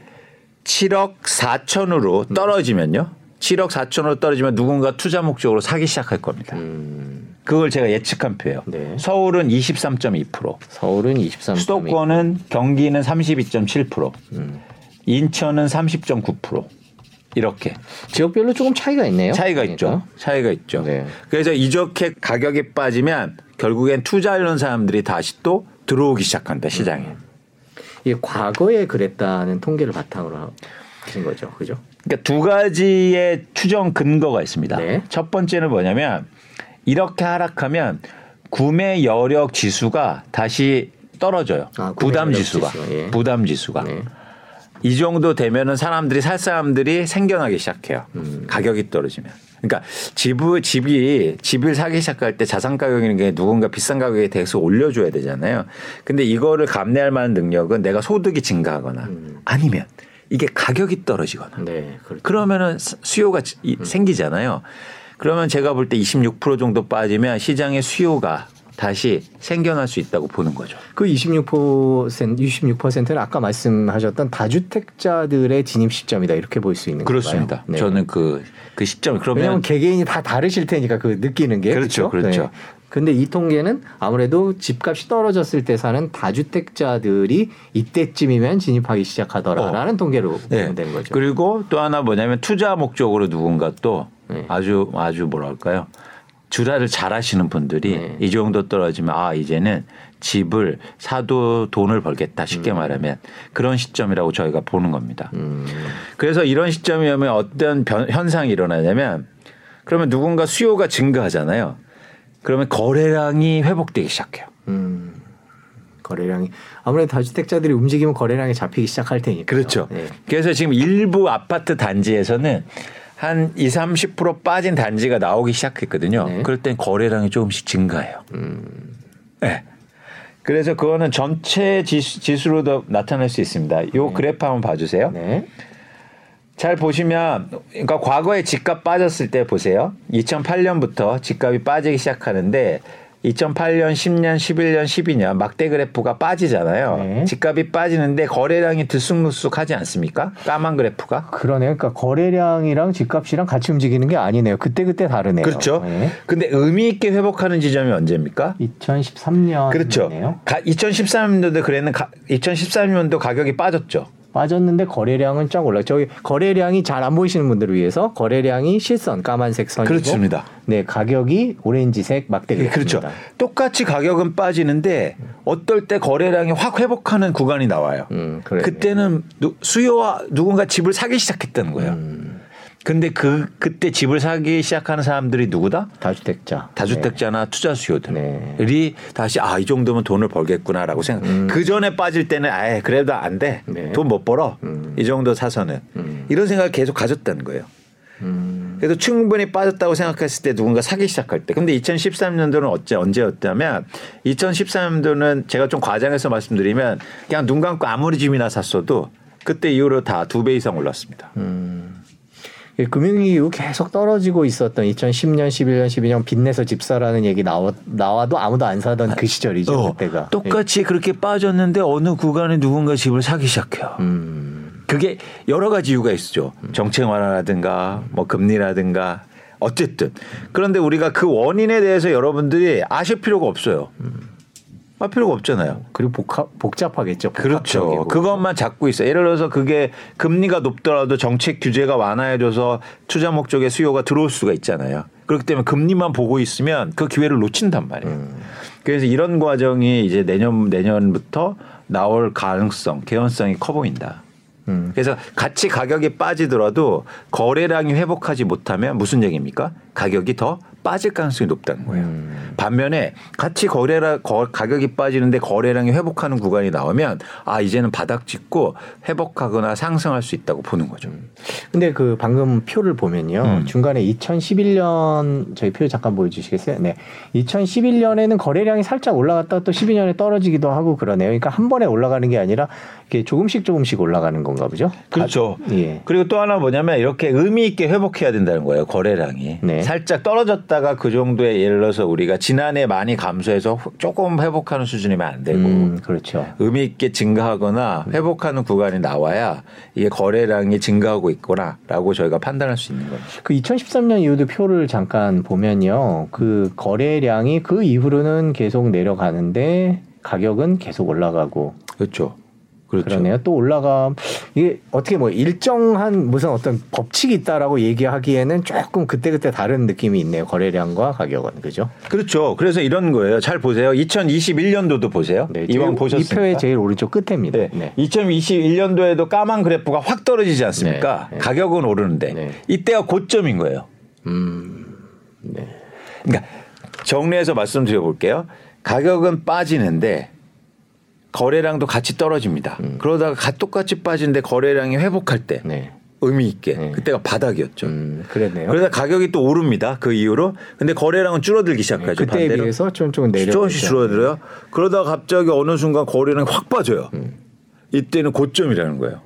7억 4천으로 떨어지면요. 7억 4천으로 떨어지면 누군가 투자 목적으로 사기 시작할 겁니다. 음, 그걸 제가 예측한 표예요. 네. 서울은 23.2%, 서울은 23. 수도권은 경기는 32.7%, 음. 인천은 30.9% 이렇게 지역별로 조금 차이가 있네요. 차이가 그러니까. 있죠. 차이가 있죠. 네. 그래서 이렇게 가격이 빠지면 결국엔 투자하려는 사람들이 다시 또 들어오기 시작한다 시장에. 이게 과거에 그랬다는 통계를 바탕으로 하신 거죠. 그죠? 그러니까 두 가지의 추정 근거가 있습니다. 네. 첫 번째는 뭐냐면 이렇게 하락하면 구매 여력 지수가 다시 떨어져요. 아, 구매 부담 여력 지수가. 지수, 예. 부담 지수가. 네. 이 정도 되면은 사람들이 살 사람들이 생겨나기 시작해요. 음. 가격이 떨어지면. 그러니까 집을 집이 집을 사기 시작할 때 자산 가격이라는 게 누군가 비싼 가격에 대해서 올려줘야 되잖아요. 근데 이거를 감내할 만한 능력은 내가 소득이 증가하거나 음. 아니면 이게 가격이 떨어지거나 네. 그렇죠. 그러면은 수- 수요가 지- 이- 생기잖아요. 그러면 제가 볼 때 26% 정도 빠지면 시장의 수요가 다시 생겨날 수 있다고 보는 거죠. 그 26%, 26%는 아까 말씀하셨던 다주택자들의 진입 시점이다. 이렇게 볼 수 있는 그렇습니다. 건가요? 네. 저는 그, 그 시점 왜냐하면 그러면 개개인이 다 다르실 테니까 그 느끼는 게 그렇죠, 그렇죠. 네. 근데 이 통계는 아무래도 집값이 떨어졌을 때 사는 다주택자들이 이때쯤이면 진입하기 시작하더라라는 통계로 네. 되는 거죠. 그리고 또 하나 뭐냐면 투자 목적으로 누군가 또 네. 아주 아주 뭐랄까요 주라를 잘 하시는 분들이 네. 이 정도 떨어지면 아 이제는 집을 사도 돈을 벌겠다 쉽게 음. 말하면 그런 시점이라고 저희가 보는 겁니다. 음. 그래서 이런 시점이 오면 어떤 변- 현상이 일어나냐면 그러면 누군가 수요가 증가하잖아요. 그러면 거래량이 회복되기 시작해요. 음. 거래량이 아무래도 다주택자들이 움직이면 거래량이 잡히기 시작할 테니까. 그렇죠. 네. 그래서 지금 일부 아파트 단지에서는 한 2, 30% 빠진 단지가 나오기 시작했거든요. 네. 그럴 땐 거래량이 조금씩 증가해요. 네. 그래서 그거는 전체 지수, 지수로도 나타날 수 있습니다. 요 그래프 한번 봐주세요. 네. 잘 보시면 그러니까 과거에 집값 빠졌을 때 보세요. 2008년부터 집값이 빠지기 시작하는데 2008년, 10년, 11년, 12년 막대 그래프가 빠지잖아요. 네. 집값이 빠지는데 거래량이 들쑥날쑥하지 않습니까? 까만 그래프가. 그러네요. 그러니까 거래량이랑 집값이랑 같이 움직이는 게 아니네요. 그때 그때 다르네요. 그렇죠. 네. 근데 의미 있게 회복하는 지점이 언제입니까? 2013년 그렇죠. 네요 2013년도 그래는 2013년도 가격이 빠졌죠. 빠졌는데 거래량은 쫙 올라. 저기 거래량이 잘 안 보이시는 분들을 위해서 거래량이 실선 까만색 선이고 그렇습니다. 네, 가격이 오렌지색 막대 예, 그렇죠. 똑같이 가격은 빠지는데 어떨 때 거래량이 확 회복하는 구간이 나와요. 음. 그때는 누- 수요와 누군가 집을 사기 시작했다는 거예요. 음, 근데 그 그때 집을 사기 시작하는 사람들이 누구다? 다주택자. 다주택자나 투자 네. 수요들이 다시 아 이 정도면 돈을 벌겠구나라고 생각. 그 전에 빠질 때는 아예 그래도 안 돼. 네. 돈못 벌어. 음. 이 정도 사서는 음. 이런 생각을 계속 가졌다는 거예요. 음, 그래서 충분히 빠졌다고 생각했을 때 누군가 사기 시작할 때. 근데 2013년도는 어째 언제였다면 2013년도는 제가 좀 과장해서 말씀드리면 그냥 눈 감고 아무리 집이나 샀어도 그때 이후로 다 두 배 이상 올랐습니다. 음. 이 금융위기 이후 계속 떨어지고 있었던 2010년, 11년, 12년 빚내서 집 사라는 얘기 나와, 나와도 아무도 안 사던 그 시절이죠. 어, 그때가. 똑같이 그렇게 빠졌는데 어느 구간에 누군가 집을 사기 시작해요. 음, 그게 여러 가지 이유가 있죠. 정책 완화라든가 뭐 금리라든가 어쨌든 그런데 우리가 그 원인에 대해서 여러분들이 아실 필요가 없어요. 알 필요가 없잖아요. 그리고 복합, 복잡하겠죠. 그렇죠. 그것만 잡고 있어요. 예를 들어서 그게 금리가 높더라도 정책 규제가 완화해줘서 투자 목적의 수요가 들어올 수가 있잖아요. 그렇기 때문에 금리만 보고 있으면 그 기회를 놓친단 말이에요. 음. 그래서 이런 과정이 이제 내년 내년부터 나올 가능성, 개연성이 커 보인다. 음. 그래서 같이 가격이 빠지더라도 거래량이 회복하지 못하면 무슨 얘기입니까? 가격이 더 빠질 가능성이 높다는 거예요. 음. 반면에 같이 거래라 거- 가격이 빠지는데 거래량이 회복하는 구간이 나오면 아 이제는 바닥 찍고 회복하거나 상승할 수 있다고 보는 거죠. 근데 그 방금 표를 보면요. 음. 중간에 2011년 저희 표 잠깐 보여주시겠어요? 네. 2011년에는 거래량이 살짝 올라갔다 또 12년에 떨어지기도 하고 그러네요. 그러니까 한 번에 올라가는 게 아니라 이렇게 조금씩 조금씩 올라가는 건가 보죠? 그렇죠. 가- 예. 그리고 또 하나 뭐냐면 이렇게 의미 있게 회복해야 된다는 거예요. 거래량이 네. 살짝 떨어졌다 가 그 정도의 예를 들어서 우리가 지난해 많이 감소해서 조금 회복하는 수준이면 안 되고 음, 그렇죠. 의미 있게 증가하거나 회복하는 구간이 나와야 이게 거래량이 증가하고 있구나라고 저희가 판단할 수 있는 겁니다. 그 2013년 이후도 표를 잠깐 보면요. 그 거래량이 그 이후로는 계속 내려가는데 가격은 계속 올라가고 그렇죠. 그렇죠. 그러네요 또 올라가 이게 어떻게 뭐 일정한 무슨 어떤 법칙이 있다라고 얘기하기에는 조금 그때그때 다른 느낌이 있네요. 거래량과 가격은 그죠? 그렇죠. 그래서 이런 거예요. 잘 보세요. 2021년도도 보세요. 네, 이왕 이 보셨습니까? 표의 제일 오른쪽 끝에입니다. 네. 네. 2021년도에도 까만 그래프가 확 떨어지지 않습니까? 네, 네. 가격은 오르는데 네. 이때가 고점인 거예요. 음, 네. 그러니까 정리해서 말씀드려 볼게요. 가격은 빠지는데 거래량도 같이 떨어집니다. 음. 그러다가 가- 똑같이 빠지는데 거래량이 회복할 때 네. 의미 있게 네. 그때가 바닥이었죠. 음, 그랬네요. 그러다 가격이 또 오릅니다. 그 이후로. 근데 거래량은 줄어들기 네, 시작하죠. 그때에 반대로. 비해서 좀 조금 내려 조금씩 줄어들어요. 그러다가 갑자기 어느 순간 거래량이 확 빠져요. 음. 이때는 고점이라는 거예요.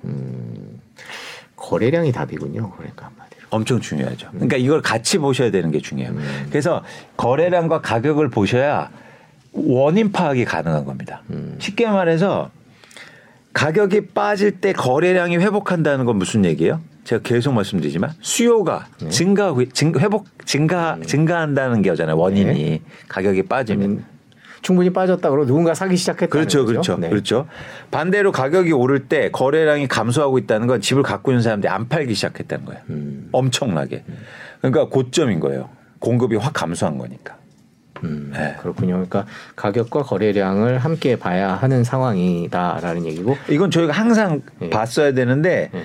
거래량이 답이군요. 그러니까 한마디로. 엄청 중요하죠. 그러니까 이걸 같이 보셔야 되는 게 중요해요. 그래서 거래량과 가격을 보셔야 원인 파악이 가능한 겁니다. 쉽게 말해서 가격이 빠질 때 거래량이 회복한다는 건 무슨 얘기예요? 제가 계속 말씀드리지만 수요가 증가하고 증, 회복 증가 증가한다는 게잖아요. 원인이 가격이 빠지면 음, 충분히 빠졌다 그러고 누군가 사기 시작했다. 그렇죠, 그렇죠, 네. 그렇죠. 반대로 가격이 오를 때 거래량이 감소하고 있다는 건 집을 갖고 있는 사람들이 안 팔기 시작했다는 거예요. 음. 엄청나게. 그러니까 고점인 거예요. 공급이 확 감소한 거니까. 음, 네. 그렇군요. 그러니까 가격과 거래량을 함께 봐야 하는 상황이다라는 얘기고. 이건 저희가 항상 예. 봤어야 되는데 예.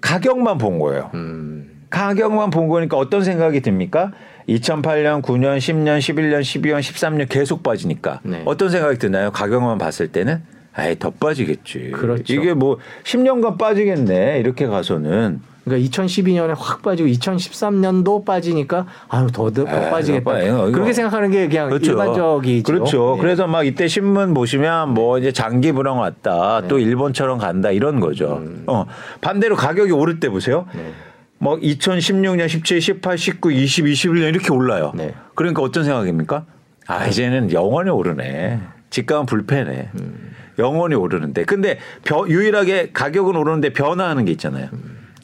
가격만 본 거예요. 음, 가격만 본 거니까 어떤 생각이 듭니까? 2008년, 9년, 10년, 11년, 12년, 13년 계속 빠지니까 네. 어떤 생각이 드나요? 가격만 봤을 때는 아예 더 빠지겠지. 그렇죠. 이게 뭐 10년간 빠지겠네. 이렇게 가서는 그러니까 2012년에 확 빠지고 2013년도 빠지니까 아유 더, 더 에이, 빠지겠다. 이거. 그렇게 생각하는 게 그냥 일반적이죠. 그렇죠. 네. 그래서 막 이때 신문 보시면 뭐 이제 장기 불황 왔다. 네. 또 일본처럼 간다 이런 거죠. 음. 어. 반대로 가격이 오를 때 보세요. 네. 뭐 2016년, 17, 18, 19, 20, 21년 이렇게 올라요. 네. 그러니까 어떤 생각입니까? 아, 이제는 영원히 오르네. 집값은 불패네. 음. 영원히 오르는데. 근데 벼- 유일하게 가격은 오르는데 변화하는 게 있잖아요.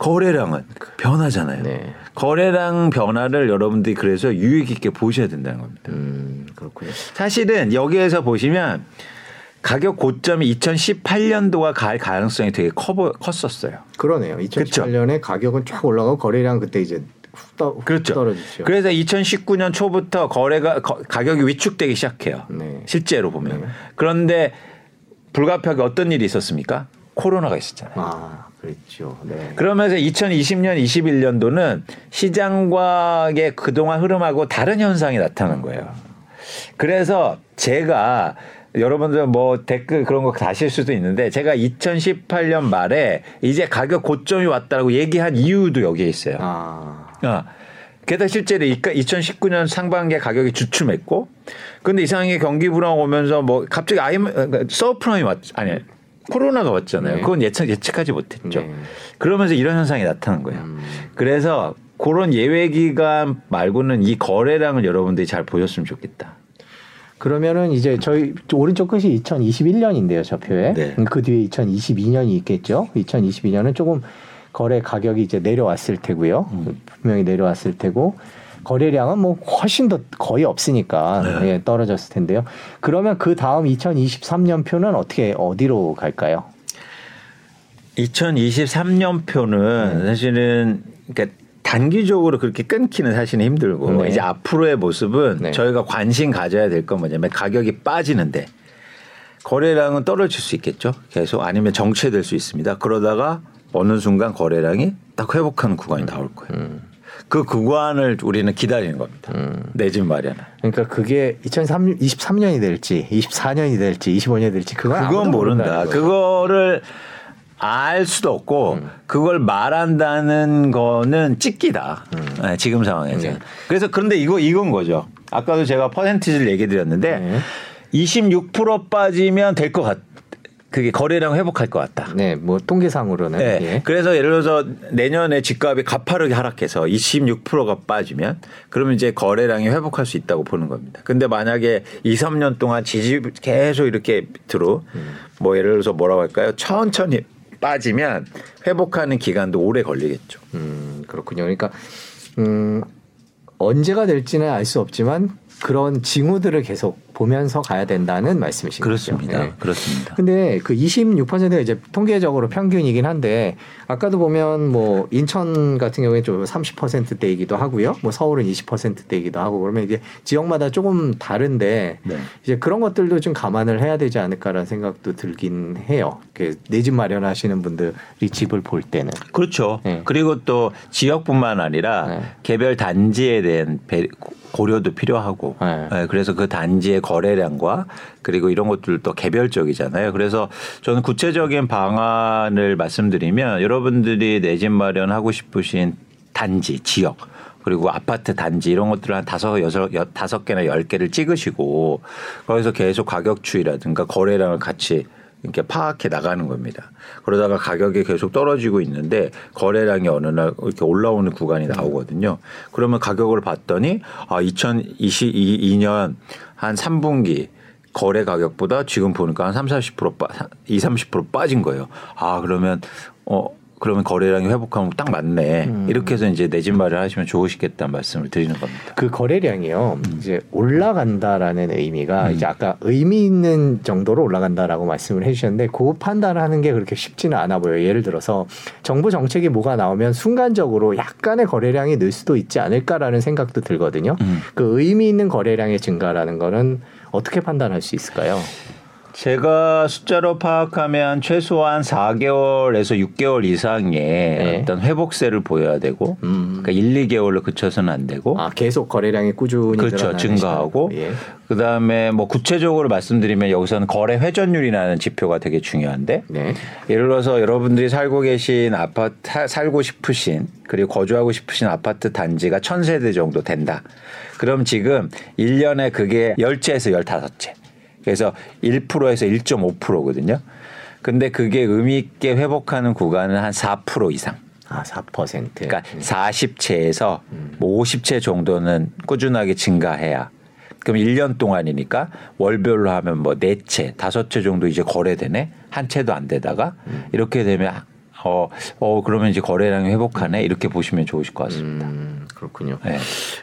거래량은 변하잖아요. 네. 거래량 변화를 여러분들이 그래서 유익 있게 보셔야 된다는 겁니다. 음, 그렇군요. 사실은 여기에서 보시면 가격 고점이 2018년도가 갈 가능성이 되게 커, 보- 컸었어요. 그러네요. 2018년에 가격은 쫙 올라가고 거래량 그때 이제 훅, 떠, 훅 그렇죠. 떨어지죠. 그래서 2019년 초부터 거래가 거- 가격이 위축되기 시작해요. 네. 실제로 보면. 네. 그런데 불가피하게 어떤 일이 있었습니까? 코로나가 있었잖아요. 아, 그렇죠. 네. 그러면서 2020년, 21년도는 시장과의 그동안 흐름하고 다른 현상이 나타난 거예요. 그래서 제가 여러분들 뭐 댓글 그런 거 다실 수도 있는데 제가 2018년 말에 이제 가격 고점이 왔다고 얘기한 이유도 여기에 있어요. 아, 아, 게다가 실제로 2019년 상반기에 가격이 주춤했고, 근데 이상하게 경기 불황 오면서 뭐 갑자기 아이 서프라임이 왔 아니 코로나가 왔잖아요. 네. 그건 예측 예측하지 못했죠. 네. 그러면서 이런 현상이 나타난 거예요. 음. 그래서 그런 예외 기간 말고는 이 거래량을 여러분들이 잘 보셨으면 좋겠다. 그러면은 이제 저희 오른쪽 끝이 2021년인데요, 저 표에. 네. 그 뒤에 2022년이 있겠죠. 2022년은 조금 거래 가격이 이제 내려왔을 테고요. 음. 분명히 내려왔을 테고 거래량은 뭐 훨씬 더 거의 없으니까 네. 예, 떨어졌을 텐데요. 그러면 그 다음 2023년 표는 어떻게 어디로 갈까요? 2023년 표는 사실은 그러니까 단기적으로 그렇게 끊기는 사실은 힘들고 네. 이제 앞으로의 모습은 네. 저희가 관심 가져야 될 건 뭐냐면 가격이 빠지는데 거래량은 떨어질 수 있겠죠. 계속 아니면 정체될 수 있습니다. 그러다가 어느 순간 거래량이 딱 회복하는 구간이 나올 거예요. 그 구간을 우리는 기다리는 겁니다. 음. 내집 마련은. 그러니까 그게 2023년이 될지 24년이 될지 25년이 될지 그건, 그건 모른다. 그거를 알 수도 없고 음. 그걸 말한다는 거는 찍기다. 네, 지금 상황에서. 네. 그래서 그런데 이거 이건 거죠. 아까도 제가 퍼센티지를 얘기 드렸는데 네. 26% 빠지면 될 것 같. 그게 거래량 회복할 것 같다. 네, 뭐 통계상으로는 네. 예. 그래서 예를 들어서 내년에 집값이 가파르게 하락해서 26%가 빠지면 그러면 이제 거래량이 회복할 수 있다고 보는 겁니다. 근데 만약에 2, 3년 동안 지지 계속 이렇게 밑으로 뭐 예를 들어서 뭐라고 할까요? 천천히 빠지면 회복하는 기간도 오래 걸리겠죠. 음, 그렇군요. 그러니까 음, 언제가 될지는 알 수 없지만 그런 징후들을 계속 보면서 가야 된다는 말씀이신 거죠. 네. 그렇습니다. 근데 그 26%가 이제 통계적으로 평균이긴 한데 아까도 보면 뭐 인천 같은 경우에 좀 30%대이기도 하고요. 뭐 서울은 20%대이기도 하고 그러면 이게 지역마다 조금 다른데 네. 이제 그런 것들도 좀 감안을 해야 되지 않을까라는 생각도 들긴 해요. 내 집 마련하시는 분들이 집을 볼 때는 그렇죠. 네. 그리고 또 지역뿐만 아니라 네. 개별 단지에 대한 배- 고려도 필요하고 그래서 그 단지의 거래량과 그리고 이런 것들도 개별적이잖아요. 그래서 저는 구체적인 방안을 말씀드리면 여러분들이 내 집 마련하고 싶으신 단지, 지역 그리고 아파트 단지 이런 것들을 한 다섯 여섯 여- 다섯 개나 열 개를 찍으시고 거기서 계속 가격 추이라든가 거래량을 같이 이렇게 파악해 나가는 겁니다. 그러다가 가격이 계속 떨어지고 있는데 거래량이 어느 날 이렇게 올라오는 구간이 나오거든요. 그러면 가격을 봤더니 아 2022년 한 3분기 거래 가격보다 지금 보니까 한 3, 40% 빠, 2, 30% 빠진 거예요. 아 그러면 어 그러면 거래량이 회복하면 딱 맞네. 음. 이렇게 해서 이제 내 집 마련하시면 좋으시겠다는 말씀을 드리는 겁니다. 그 거래량이요. 이제 올라간다라는 의미가 음. 이제 아까 의미 있는 정도로 올라간다라고 말씀을 해주셨는데 그 판단하는 게 그렇게 쉽지는 않아 보여요. 예를 들어서 정부 정책이 뭐가 나오면 순간적으로 약간의 거래량이 늘 수도 있지 않을까라는 생각도 들거든요. 음. 그 의미 있는 거래량의 증가라는 거는 어떻게 판단할 수 있을까요? 제가 숫자로 파악하면 최소한 4개월에서 6개월 이상의 네. 어떤 회복세를 보여야 되고 음. 그러니까 1, 2개월로 그쳐서는 안 되고 아 계속 거래량이 꾸준히 그렇죠. 증가하고. 예. 그다음에 뭐 구체적으로 말씀드리면 여기서는 거래 회전율이라는 지표가 되게 중요한데 네. 예를 들어서 여러분들이 살고 계신 아파트 사- 살고 싶으신 그리고 거주하고 싶으신 아파트 단지가 천 세대 정도 된다. 그럼 지금 1년에 그게 10채에서 15채. 그래서 1%에서 1.5%거든요. 근데 그게 의미 있게 회복하는 구간은 한 4% 이상. 아 4%. 그러니까 40채에서 뭐 50채 정도는 꾸준하게 증가해야 그럼 1년 동안이니까 월별로 하면 뭐 4채, 5채 정도 이제 거래되네. 한 채도 안 되다가 이렇게 되면 어, 어 그러면 이제 거래량이 회복하네. 이렇게 보시면 좋으실 것 같습니다. 음, 그렇군요. 네.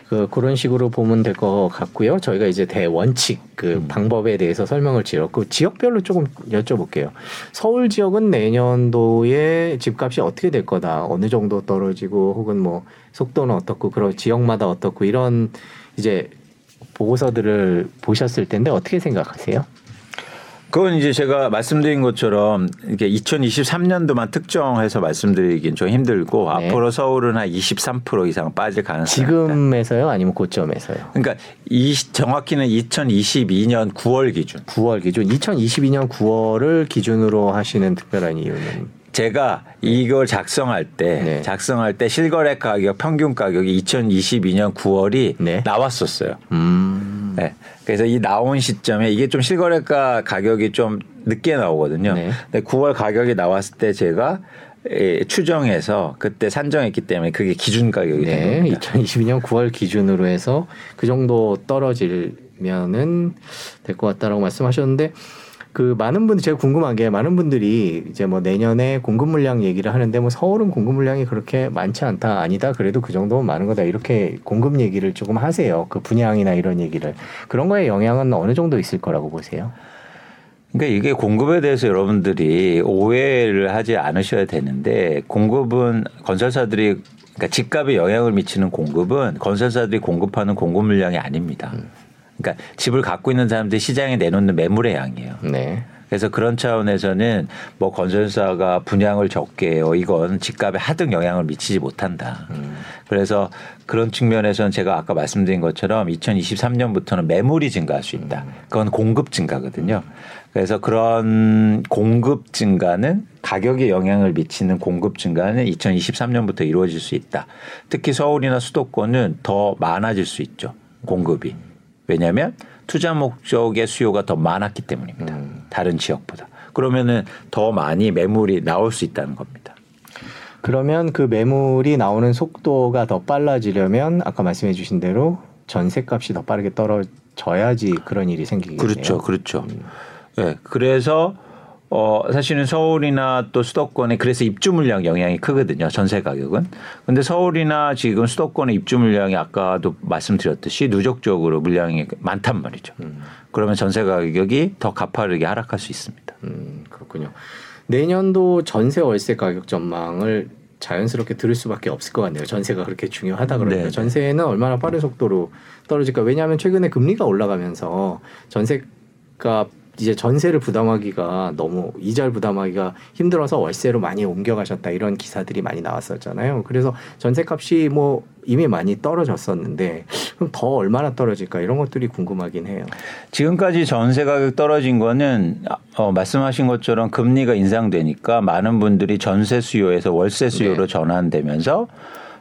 그 그런 식으로 보면 될 것 같고요. 저희가 이제 대원칙 그 음. 방법에 대해서 설명을 드렸고 지역별로 조금 여쭤볼게요. 서울 지역은 내년도에 집값이 어떻게 될 거다. 어느 정도 떨어지고 혹은 뭐 속도는 어떻고 그런 지역마다 어떻고 이런 이제 보고서들을 보셨을 텐데 어떻게 생각하세요? 그건 이제 제가 말씀드린 것처럼 이게 2023년도만 특정해서 말씀드리긴 좀 힘들고 네. 앞으로 서울은 한 23% 이상 빠질 가능성이. 지금에서요, 아니면 고점에서요? 그러니까 이 정확히는 2022년 9월 기준. 9월 기준, 2022년 9월을 기준으로 하시는 특별한 이유는 제가 이걸 작성할 때 네. 작성할 때 실거래 가격 평균 가격이 2022년 9월이 네. 나왔었어요. 음, 네. 그래서 이 나온 시점에 이게 좀 실거래가 가격이 좀 늦게 나오거든요. 네. 근데 9월 가격이 나왔을 때 제가 에, 추정해서 그때 산정했기 때문에 그게 기준 가격이 된 네, 겁니다. 2022년 9월 기준으로 해서 그 정도 떨어지면은 될 것 같다라고 말씀하셨는데 그 많은 분들 제가 궁금한 게 많은 분들이 이제 뭐 내년에 공급 물량 얘기를 하는데 뭐 서울은 공급 물량이 그렇게 많지 않다 아니다. 그래도 그 정도면 많은 거다. 이렇게 공급 얘기를 조금 하세요. 그 분양이나 이런 얘기를. 그런 거에 영향은 어느 정도 있을 거라고 보세요? 그러니까 이게 공급에 대해서 여러분들이 오해를 하지 않으셔야 되는데 공급은 건설사들이 그러니까 집값에 영향을 미치는 공급은 건설사들이 공급하는 공급 물량이 아닙니다. 그러니까 집을 갖고 있는 사람들이 시장에 내놓는 매물의 양이에요. 네. 그래서 그런 차원에서는 뭐 건설사가 분양을 적게 해요. 이건 집값에 하등 영향을 미치지 못한다. 그래서 그런 측면에서는 제가 아까 말씀드린 것처럼 2023년부터는 매물이 증가할 수 있다. 그건 공급 증가거든요. 그래서 그런 공급 증가는 가격에 영향을 미치는 공급 증가는 2023년부터 이루어질 수 있다. 특히 서울이나 수도권은 더 많아질 수 있죠. 공급이. 왜냐하면 투자 목적의 수요가 더 많았기 때문입니다. 다른 지역보다. 그러면은 더 많이 매물이 나올 수 있다는 겁니다. 그러면 그 매물이 나오는 속도가 더 빨라지려면 아까 말씀해 주신 대로 전세 값이 더 빠르게 떨어져야지 그런 일이 생기겠네요. 그렇죠, 그렇죠. 예, 그래서 어 사실은 서울이나 또 수도권에 그래서 입주 물량 영향이 크거든요. 전세 가격은. 근데 서울이나 지금 수도권의 입주 물량이 아까도 말씀드렸듯이 누적적으로 물량이 많단 말이죠. 그러면 전세 가격이 더 가파르게 하락할 수 있습니다. 음, 그렇군요. 내년도 전세 월세 가격 전망을 자연스럽게 들을 수밖에 없을 것 같네요. 전세가 그렇게 중요하다 그러니까 네. 전세는 얼마나 빠른 속도로 떨어질까? 왜냐하면 최근에 금리가 올라가면서 전세가 이제 전세를 부담하기가 너무 이자를 부담하기가 힘들어서 월세로 많이 옮겨가셨다 이런 기사들이 많이 나왔었잖아요. 그래서 전세값이 뭐 이미 많이 떨어졌었는데 그럼 더 얼마나 떨어질까 이런 것들이 궁금하긴 해요. 지금까지 전세 가격 떨어진 거는 어, 말씀하신 것처럼 금리가 인상되니까 많은 분들이 전세 수요에서 월세 수요로 네. 전환되면서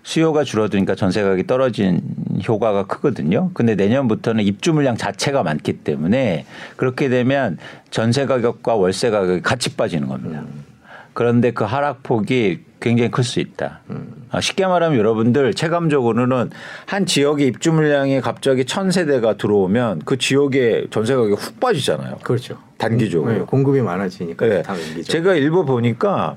수요가 줄어드니까 전세 가격이 떨어진 효과가 크거든요. 근데 내년부터는 입주 물량 자체가 많기 때문에 그렇게 되면 전세 가격과 월세 가격이 같이 빠지는 겁니다. 그런데 그 하락폭이 굉장히 클 수 있다. 아, 쉽게 말하면 여러분들 체감적으로는 한 지역의 입주 물량이 갑자기 천 세대가 들어오면 그 지역의 전세 가격이 훅 빠지잖아요. 그렇죠. 단기적으로. 네, 공급이 많아지니까 네. 제가 일부 보니까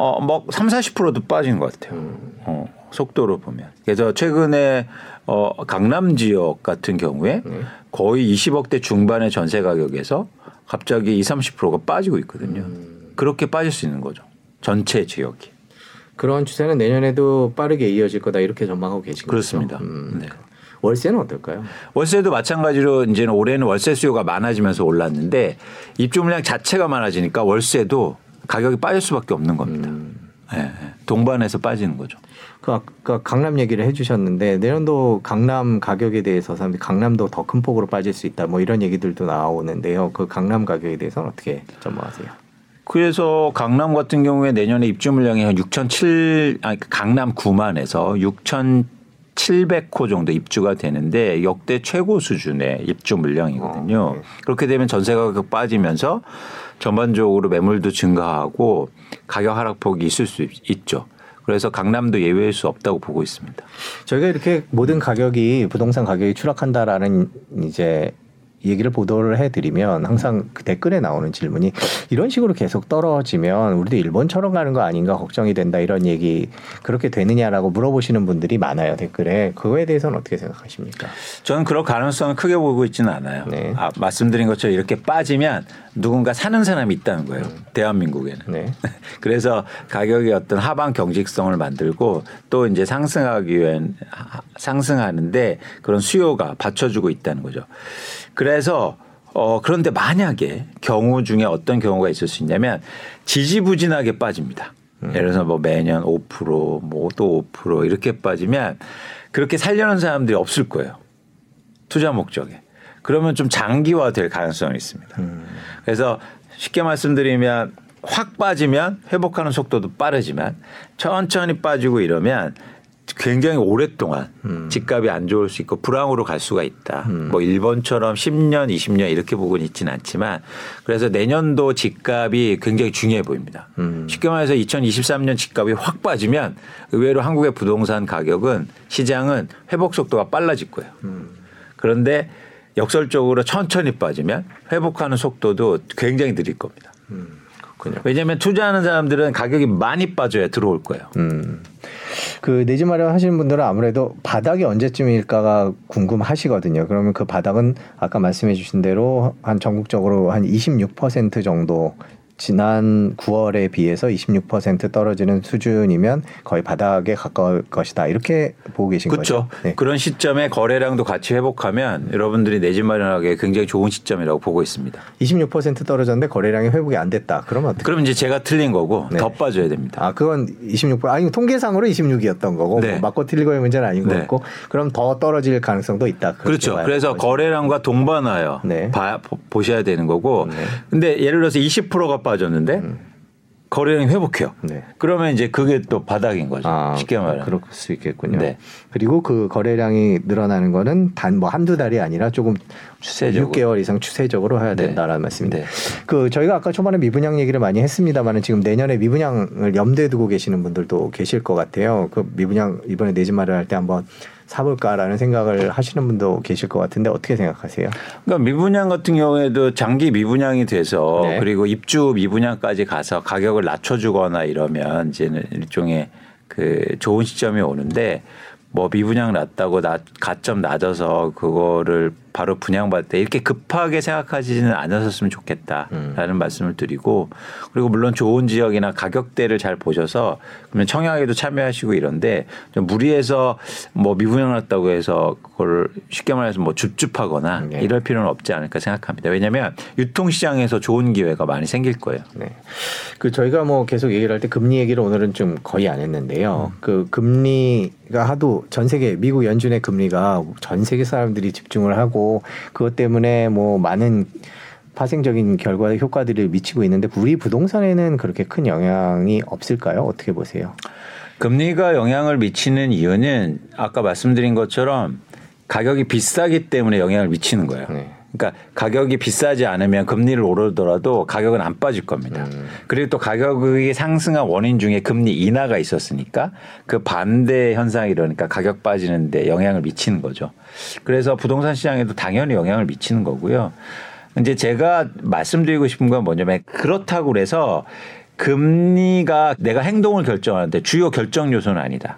어, 뭐 3, 40%도 빠진 것 같아요. 어, 속도로 보면. 그래서 최근에 어, 강남 지역 같은 경우에 거의 20억대 중반의 전세 가격에서 갑자기 20, 30%가 빠지고 있거든요. 그렇게 빠질 수 있는 거죠. 전체 지역이. 그런 추세는 내년에도 빠르게 이어질 거다 이렇게 전망하고 계신 거죠. 그렇습니다. 음. 네. 월세는 어떨까요? 월세도 마찬가지로 이제는 올해는 월세 수요가 많아지면서 올랐는데 입주 물량 자체가 많아지니까 월세도 가격이 빠질 수밖에 없는 겁니다. 예, 예. 동반해서 빠지는 거죠. 그 아까 강남 얘기를 해주셨는데 내년도 강남 가격에 대해서 사람들이 강남도 더 큰 폭으로 빠질 수 있다 뭐 이런 얘기들도 나오는데요. 그 강남 가격에 대해서는 어떻게 전망하세요? 그래서 강남 같은 경우에 내년에 입주 물량이 한 6,007 아니 그 강남 9만에서 6,700호 정도 입주가 되는데 역대 최고 수준의 입주 물량이거든요. 어, 네. 그렇게 되면 전세 가격 빠지면서 전반적으로 매물도 증가하고 가격 하락폭이 있을 수 있- 있죠. 그래서 강남도 예외일 수 없다고 보고 있습니다. 저희가 이렇게 모든 가격이 부동산 가격이 추락한다라는 이제 얘기를 보도를 해드리면 항상 그 댓글에 나오는 질문이 이런 식으로 계속 떨어지면 우리도 일본처럼 가는 거 아닌가 걱정이 된다 이런 얘기 그렇게 되느냐라고 물어보시는 분들이 많아요 댓글에 그거에 대해서는 어떻게 생각하십니까? 저는 그럴 가능성은 크게 보고 있지는 않아요. 네. 아, 말씀드린 것처럼 이렇게 빠지면 누군가 사는 사람이 있다는 거예요. 음. 대한민국에는. 네. [LAUGHS] 그래서 가격의 어떤 하방 경직성을 만들고 또 이제 상승하기 위한 하- 상승하는데 그런 수요가 받쳐주고 있다는 거죠. 그래서 어 그런데 만약에 경우 중에 어떤 경우가 있을 수 있냐면 지지부진하게 빠집니다. 예를 들어서 뭐 매년 5%뭐 또 5% 이렇게 빠지면 그렇게 살려는 사람들이 없을 거예요. 투자 목적에. 그러면 좀 장기화 될 가능성이 있습니다. 그래서 쉽게 말씀드리면 확 빠지면 회복하는 속도도 빠르지만 천천히 빠지고 이러면 굉장히 오랫동안 집값이 안 좋을 수 있고 불황으로 갈 수가 있다. 뭐 일본처럼 10년, 20년 이렇게 보고는 있지는 않지만 그래서 내년도 집값이 굉장히 중요해 보입니다. 쉽게 말해서 2023년 집값이 확 빠지면 의외로 한국의 부동산 가격은 시장은 회복 속도가 빨라질 거예요. 그런데 역설적으로 천천히 빠지면 회복하는 속도도 굉장히 느릴 겁니다. 그렇군요. 왜냐하면 투자하는 사람들은 가격이 많이 빠져야 들어올 거예요. 음. 그내 집 마련 하시는 분들은 아무래도 바닥이 언제쯤일까가 궁금하시거든요. 그러면 그 바닥은 아까 말씀해 주신 대로 한 전국적으로 한 26% 정도 지난 9월에 비해서 26% 떨어지는 수준이면 거의 바닥에 가까울 것이다. 이렇게 보고 계신 그렇죠. 거죠. 네. 그런 시점에 거래량도 같이 회복하면 여러분들이 내 집 마련하기에 굉장히 좋은 시점이라고 보고 있습니다. 26% 떨어졌는데 거래량이 회복이 안 됐다. 그러면 어떻게? 그럼 이제 제가 틀린 거고 네. 더 빠져야 됩니다. 아, 그건 26%. 아니, 통계상으로 26이었던 거고, 네. 뭐 맞고 틀리고의 문제는 아닌 것 네. 같고, 그럼 더 떨어질 가능성도 있다. 그렇죠. 그래서. 거래량과 동반하여 네. 봐, 보- 보셔야 되는 거고. 네. 근데 예를 들어서 20%가 빠졌는데 거래량이 회복해요. 네. 그러면 이제 그게 또 바닥인 거죠. 아, 쉽게 말하면. 그럴 수 있겠군요. 네. 그리고 그 거래량이 늘어나는 거는 단 뭐 한두 달이 아니라 조금 추세적으로. 6개월 이상 추세적으로 해야 네. 된다라는 말씀인데. 네. 그 저희가 아까 초반에 미분양 얘기를 많이 했습니다만은 지금 내년에 미분양을 염두에 두고 계시는 분들도 계실 것 같아요. 그 미분양 이번에 내집 마련할 때 한번 사볼까라는 생각을 하시는 분도 계실 것 같은데 어떻게 생각하세요? 그러니까 미분양 같은 경우에도 장기 미분양이 돼서 네. 그리고 입주 미분양까지 가서 가격을 낮춰주거나 이러면 이제는 일종의 그 좋은 시점이 오는데 뭐 미분양 낮다고 낮, 가점 낮아서 그거를 바로 분양받을 때 이렇게 급하게 생각하지는 않으셨으면 좋겠다라는 말씀을 드리고 그리고 물론 좋은 지역이나 가격대를 잘 보셔서 그러면 청약에도 참여하시고 이런데 좀 무리해서 뭐 미분양 났다고 해서 그걸 쉽게 말해서 뭐 줍줍하거나 네. 이럴 필요는 없지 않을까 생각합니다. 왜냐하면 유통시장에서 좋은 기회가 많이 생길 거예요. 네. 그 저희가 뭐 계속 얘기를 할 때 금리 얘기를 오늘은 좀 거의 안 했는데요. 그 금리가 하도 전 세계 미국 연준의 금리가 전 세계 사람들이 집중을 하고 그것 때문에 뭐 많은 파생적인 결과 효과들을 미치고 있는데 우리 부동산에는 그렇게 큰 영향이 없을까요? 어떻게 보세요? 금리가 영향을 미치는 이유는 아까 말씀드린 것처럼 가격이 비싸기 때문에 영향을 미치는 거예요. 네. 그러니까 가격이 비싸지 않으면 금리를 오르더라도 가격은 안 빠질 겁니다. 그리고 또 가격이 상승한 원인 중에 금리 인하가 있었으니까 그 반대 현상이 이러니까 가격 빠지는데 영향을 미치는 거죠. 그래서 부동산 시장에도 당연히 영향을 미치는 거고요. 이제 제가 말씀드리고 싶은 건 뭐냐면 그렇다고 그래서 금리가 내가 행동을 결정하는데 주요 결정 요소는 아니다.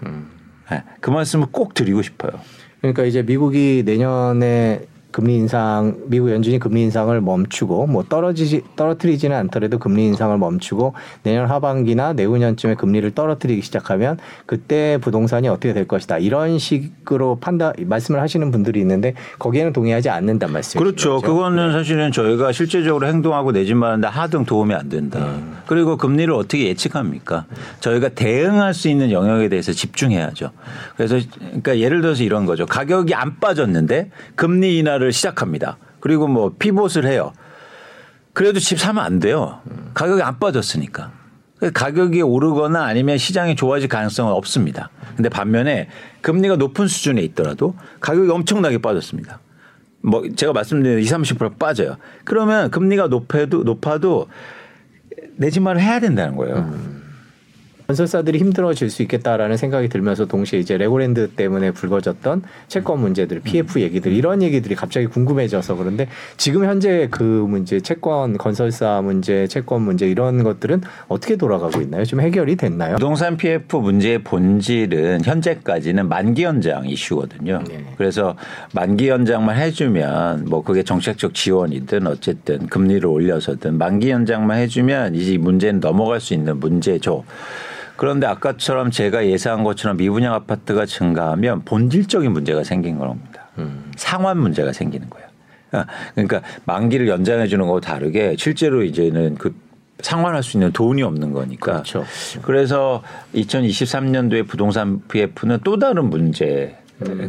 네, 그 말씀을 꼭 드리고 싶어요. 그러니까 이제 미국이 내년에 금리 인상 미국 연준이 금리 인상을 멈추고 뭐 떨어지지 떨어뜨리지는 않더라도 금리 인상을 멈추고 내년 하반기나 내후년쯤에 금리를 떨어뜨리기 시작하면 그때 부동산이 어떻게 될 것이다 이런 식으로 판단 말씀을 하시는 분들이 있는데 거기에는 동의하지 않는단 말씀이죠. 그렇죠. 그거는 사실은 저희가 실제적으로 행동하고 내집마는데 하등 도움이 안 된다. 그리고 금리를 어떻게 예측합니까? 저희가 대응할 수 있는 영역에 대해서 집중해야죠. 그래서 그러니까 예를 들어서 이런 거죠. 가격이 안 빠졌는데 금리 인하를 시작합니다. 그리고 뭐 피봇을 해요. 그래도 집 사면 안 돼요. 가격이 안 빠졌으니까. 가격이 오르거나 아니면 시장이 좋아질 가능성은 없습니다. 근데 반면에 금리가 높은 수준에 있더라도 가격이 엄청나게 빠졌습니다. 뭐 제가 말씀드린 20, 30% 빠져요. 그러면 금리가 높아도 높아도 내지 말을 해야 된다는 거예요. 건설사들이 힘들어질 수 있겠다라는 생각이 들면서 동시에 이제 레고랜드 때문에 불거졌던 채권 문제들, PF 얘기들 이런 얘기들이 갑자기 궁금해져서 그런데 지금 현재 그 문제, 채권 건설사 문제, 채권 문제 이런 것들은 어떻게 돌아가고 있나요? 좀 해결이 됐나요? 부동산 PF 문제의 본질은 현재까지는 만기 연장 이슈거든요. 네. 그래서 만기 연장만 해주면 뭐 그게 정책적 지원이든 어쨌든 금리를 올려서든 만기 연장만 해주면 이제 이 문제는 넘어갈 수 있는 문제죠. 그런데 아까처럼 제가 예상한 것처럼 미분양 아파트가 증가하면 본질적인 문제가 생긴 겁니다. 상환 문제가 생기는 거예요. 아, 그러니까 만기를 연장해 주는 거와 다르게 실제로 이제는 그 상환할 수 있는 돈이 없는 거니까. 그렇죠. 그래서 2023년도에 부동산 PF는 또 다른 문제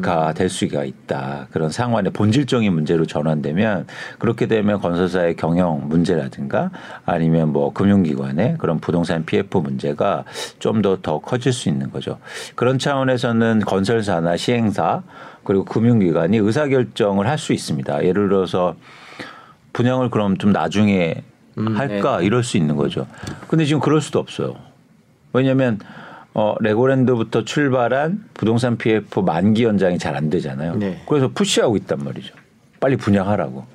가될 수가 있다. 그런 상환의 본질적인 문제로 전환되면 그렇게 되면 건설사의 경영 문제라든가 아니면 뭐 금융기관의 그런 부동산 PF 문제가 좀더더 커질 수 있는 거죠. 그런 차원에서는 건설사나 시행사 그리고 금융기관이 의사결정을 할 수 있습니다. 예를 들어서 분양을 그럼 좀 나중에 음, 할까 이럴 수 있는 거죠. 근데 지금 그럴 수도 없어요. 왜냐하면 어, 레고랜드부터 출발한 부동산 PF 만기 연장이 잘 안 되잖아요. 네. 그래서 푸시하고 있단 말이죠. 빨리 분양하라고.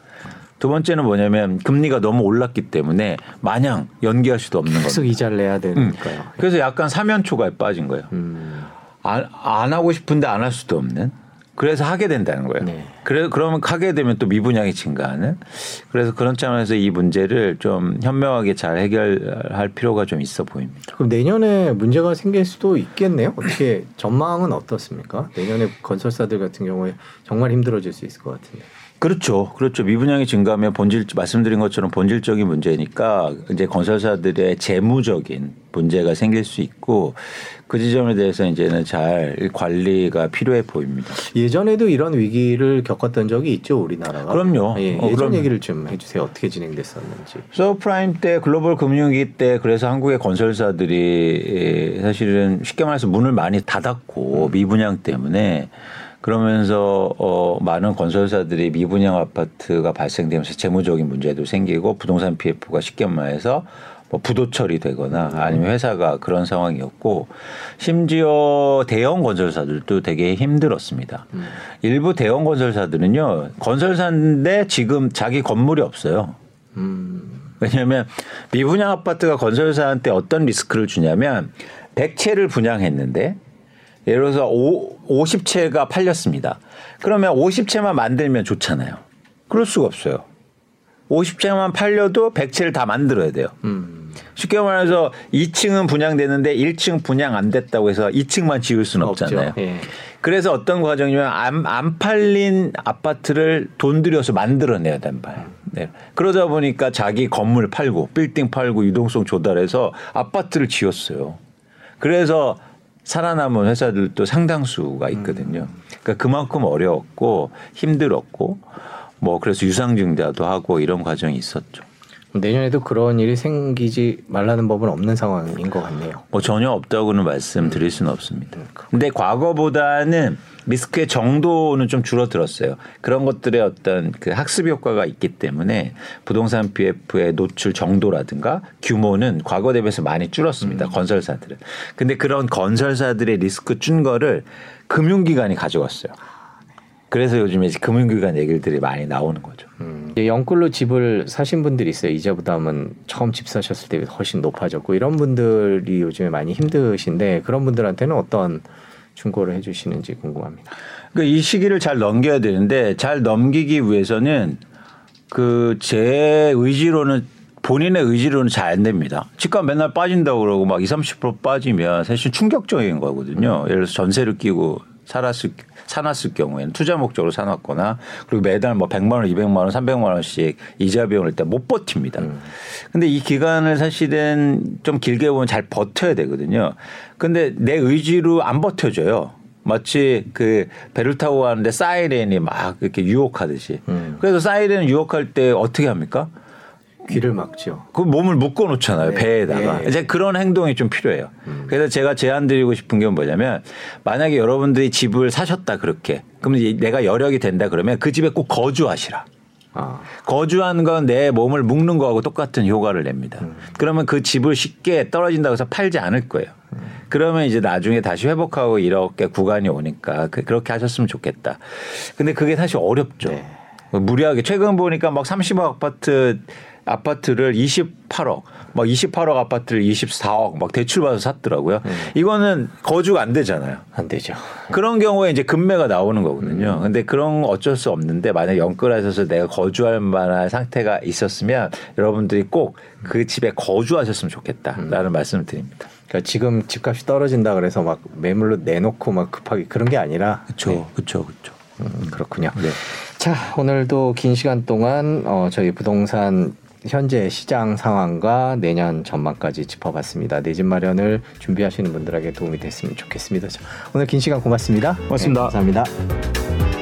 두 번째는 뭐냐면 금리가 너무 올랐기 때문에 마냥 연기할 수도 없는 계속 겁니다. 이자를 내야 되니까요. 그래서 약간 사면초가에 빠진 거예요. 음. 안, 안 하고 싶은데 안 할 수도 없는. 그래서 하게 된다는 거예요. 네. 그래 그러면 하게 되면 또 미분양이 증가하는. 그래서 그런 차원에서 이 문제를 좀 현명하게 잘 해결할 필요가 좀 있어 보입니다. 그럼 내년에 문제가 생길 수도 있겠네요. 어떻게 [LAUGHS] 전망은 어떻습니까? 내년에 건설사들 같은 경우에 정말 힘들어질 수 있을 것 같은데. 그렇죠. 그렇죠. 미분양이 증가하면 본질 말씀드린 것처럼 본질적인 문제니까 이제 건설사들의 재무적인 문제가 생길 수 있고 그 지점에 대해서 이제는 잘 관리가 필요해 보입니다. 예전에도 이런 위기를 겪었던 적이 있죠 우리나라가. 그럼요. 예, 어, 예전 그럼요. 얘기를 좀 해주세요. 어떻게 진행됐었는지. 서프라임 때 글로벌 금융위기 때 그래서 한국의 건설사들이 사실은 쉽게 말해서 문을 많이 닫았고 미분양 때문에 그러면서 어 많은 건설사들이 미분양 아파트가 발생되면서 재무적인 문제도 생기고 부동산 PF가 쉽게 말해서 뭐 부도 처리되거나 아니면 회사가 그런 상황이었고 심지어 대형 건설사들도 되게 힘들었습니다. 일부 대형 건설사들은요 건설사인데 지금 자기 건물이 없어요. 음, 왜냐하면 미분양 아파트가 건설사한테 어떤 리스크를 주냐면 100채를 분양했는데 예를 들어서 오, 50채가 팔렸습니다. 그러면 50채만 만들면 좋잖아요. 그럴 수가 없어요. 50채만 팔려도 100채를 다 만들어야 돼요. 음, 쉽게 말해서 2층은 분양되는데 1층 분양 안 됐다고 해서 2층만 지을 수는. 없잖아요. 예. 그래서 어떤 과정이면 안, 안 팔린 아파트를 돈 들여서 만들어내야 된봐요 네. 그러다 보니까 자기 건물 팔고 빌딩 팔고 유동성 조달해서 아파트를 지었어요. 그래서 살아남은 회사들도 상당수가 있거든요. 그러니까 그만큼 어려웠고 힘들었고 뭐 그래서 유상증자도 하고 이런 과정이 있었죠. 내년에도 그런 일이 생기지 말라는 법은 없는 상황인 것 같네요. 뭐 전혀 없다고는 말씀드릴 수는 없습니다. 근데 과거보다는 리스크의 정도는 좀 줄어들었어요. 그런 것들의 어떤 그 학습 효과가 있기 때문에 부동산 PF의 노출 정도라든가 규모는 과거 대비해서 많이 줄었습니다. 건설사들은. 근데 그런 건설사들의 리스크 준 거를 금융기관이 가져갔어요. 그래서 요즘에 금융기관 얘기들이 많이 나오는 거죠. 음, 영끌로 집을 사신 분들이 있어요. 이자 부담은 처음 집 사셨을 때 훨씬 높아졌고 이런 분들이 요즘에 많이 힘드신데 그런 분들한테는 어떤 충고를 해주시는지 궁금합니다. 그러니까 이 시기를 잘 넘겨야 되는데 잘 넘기기 위해서는 그 제 의지로는 본인의 의지로는 잘 안 됩니다. 집값 맨날 빠진다고 그러고 막 20, 30% 빠지면 사실 충격적인 거거든요. 예를 들어서 전세를 끼고 살았을 사놨을 경우에는 투자 목적으로 사놨거나 그리고 매달 뭐 100만 원, 200만 원, 300만 원씩 이자 비용을 일단 못 버팁니다. 음. 근데 이 기간을 사실은 좀 길게 보면 잘 버텨야 되거든요. 근데 내 의지로 안 버텨줘요. 마치 그 배를 타고 가는데 사이렌이 막 이렇게 유혹하듯이. 음. 그래서 사이렌 유혹할 때 어떻게 합니까? 귀를 막죠. 그 몸을 묶어 놓잖아요. 네. 배에다가. 네. 이제 그런 행동이 좀 필요해요. 그래서 제가 제안 드리고 싶은 게 뭐냐면 만약에 여러분들이 집을 사셨다 그렇게 그러면 이- 내가 여력이 된다 그러면 그 집에 꼭 거주하시라. 아, 거주하는 건 내 몸을 묶는 거하고 똑같은 효과를 냅니다. 그러면 그 집을 쉽게 떨어진다고 해서 팔지 않을 거예요. 그러면 이제 나중에 다시 회복하고 이렇게 구간이 오니까 그- 그렇게 하셨으면 좋겠다. 근데 그게 사실 어렵죠. 네. 무리하게 최근 보니까 막 30억 아파트 아파트를 28억, 막 28억 아파트를 24억 막 대출 받아서 샀더라고요. 이거는 거주가 안 되잖아요. 안 되죠. 그런 경우에 이제 금매가 나오는 거거든요. 근데 그런 거 어쩔 수 없는데 만약 영끌하셔서 내가 거주할 만한 상태가 있었으면 여러분들이 꼭 그 집에 거주하셨으면 좋겠다라는 말씀을 드립니다. 그러니까 지금 집값이 떨어진다 그래서 막 매물로 내놓고 막 급하게 그런 게 아니라 그렇죠, 그렇죠, 그렇죠. 음, 그렇군요. 네. 자, 오늘도 긴 시간 동안 어, 저희 부동산 현재 시장 상황과 내년 전망까지 짚어봤습니다. 내 집 마련을 준비하시는 분들에게 도움이 됐으면 좋겠습니다. 자, 오늘 긴 시간 고맙습니다. 고맙습니다. 네, 감사합니다.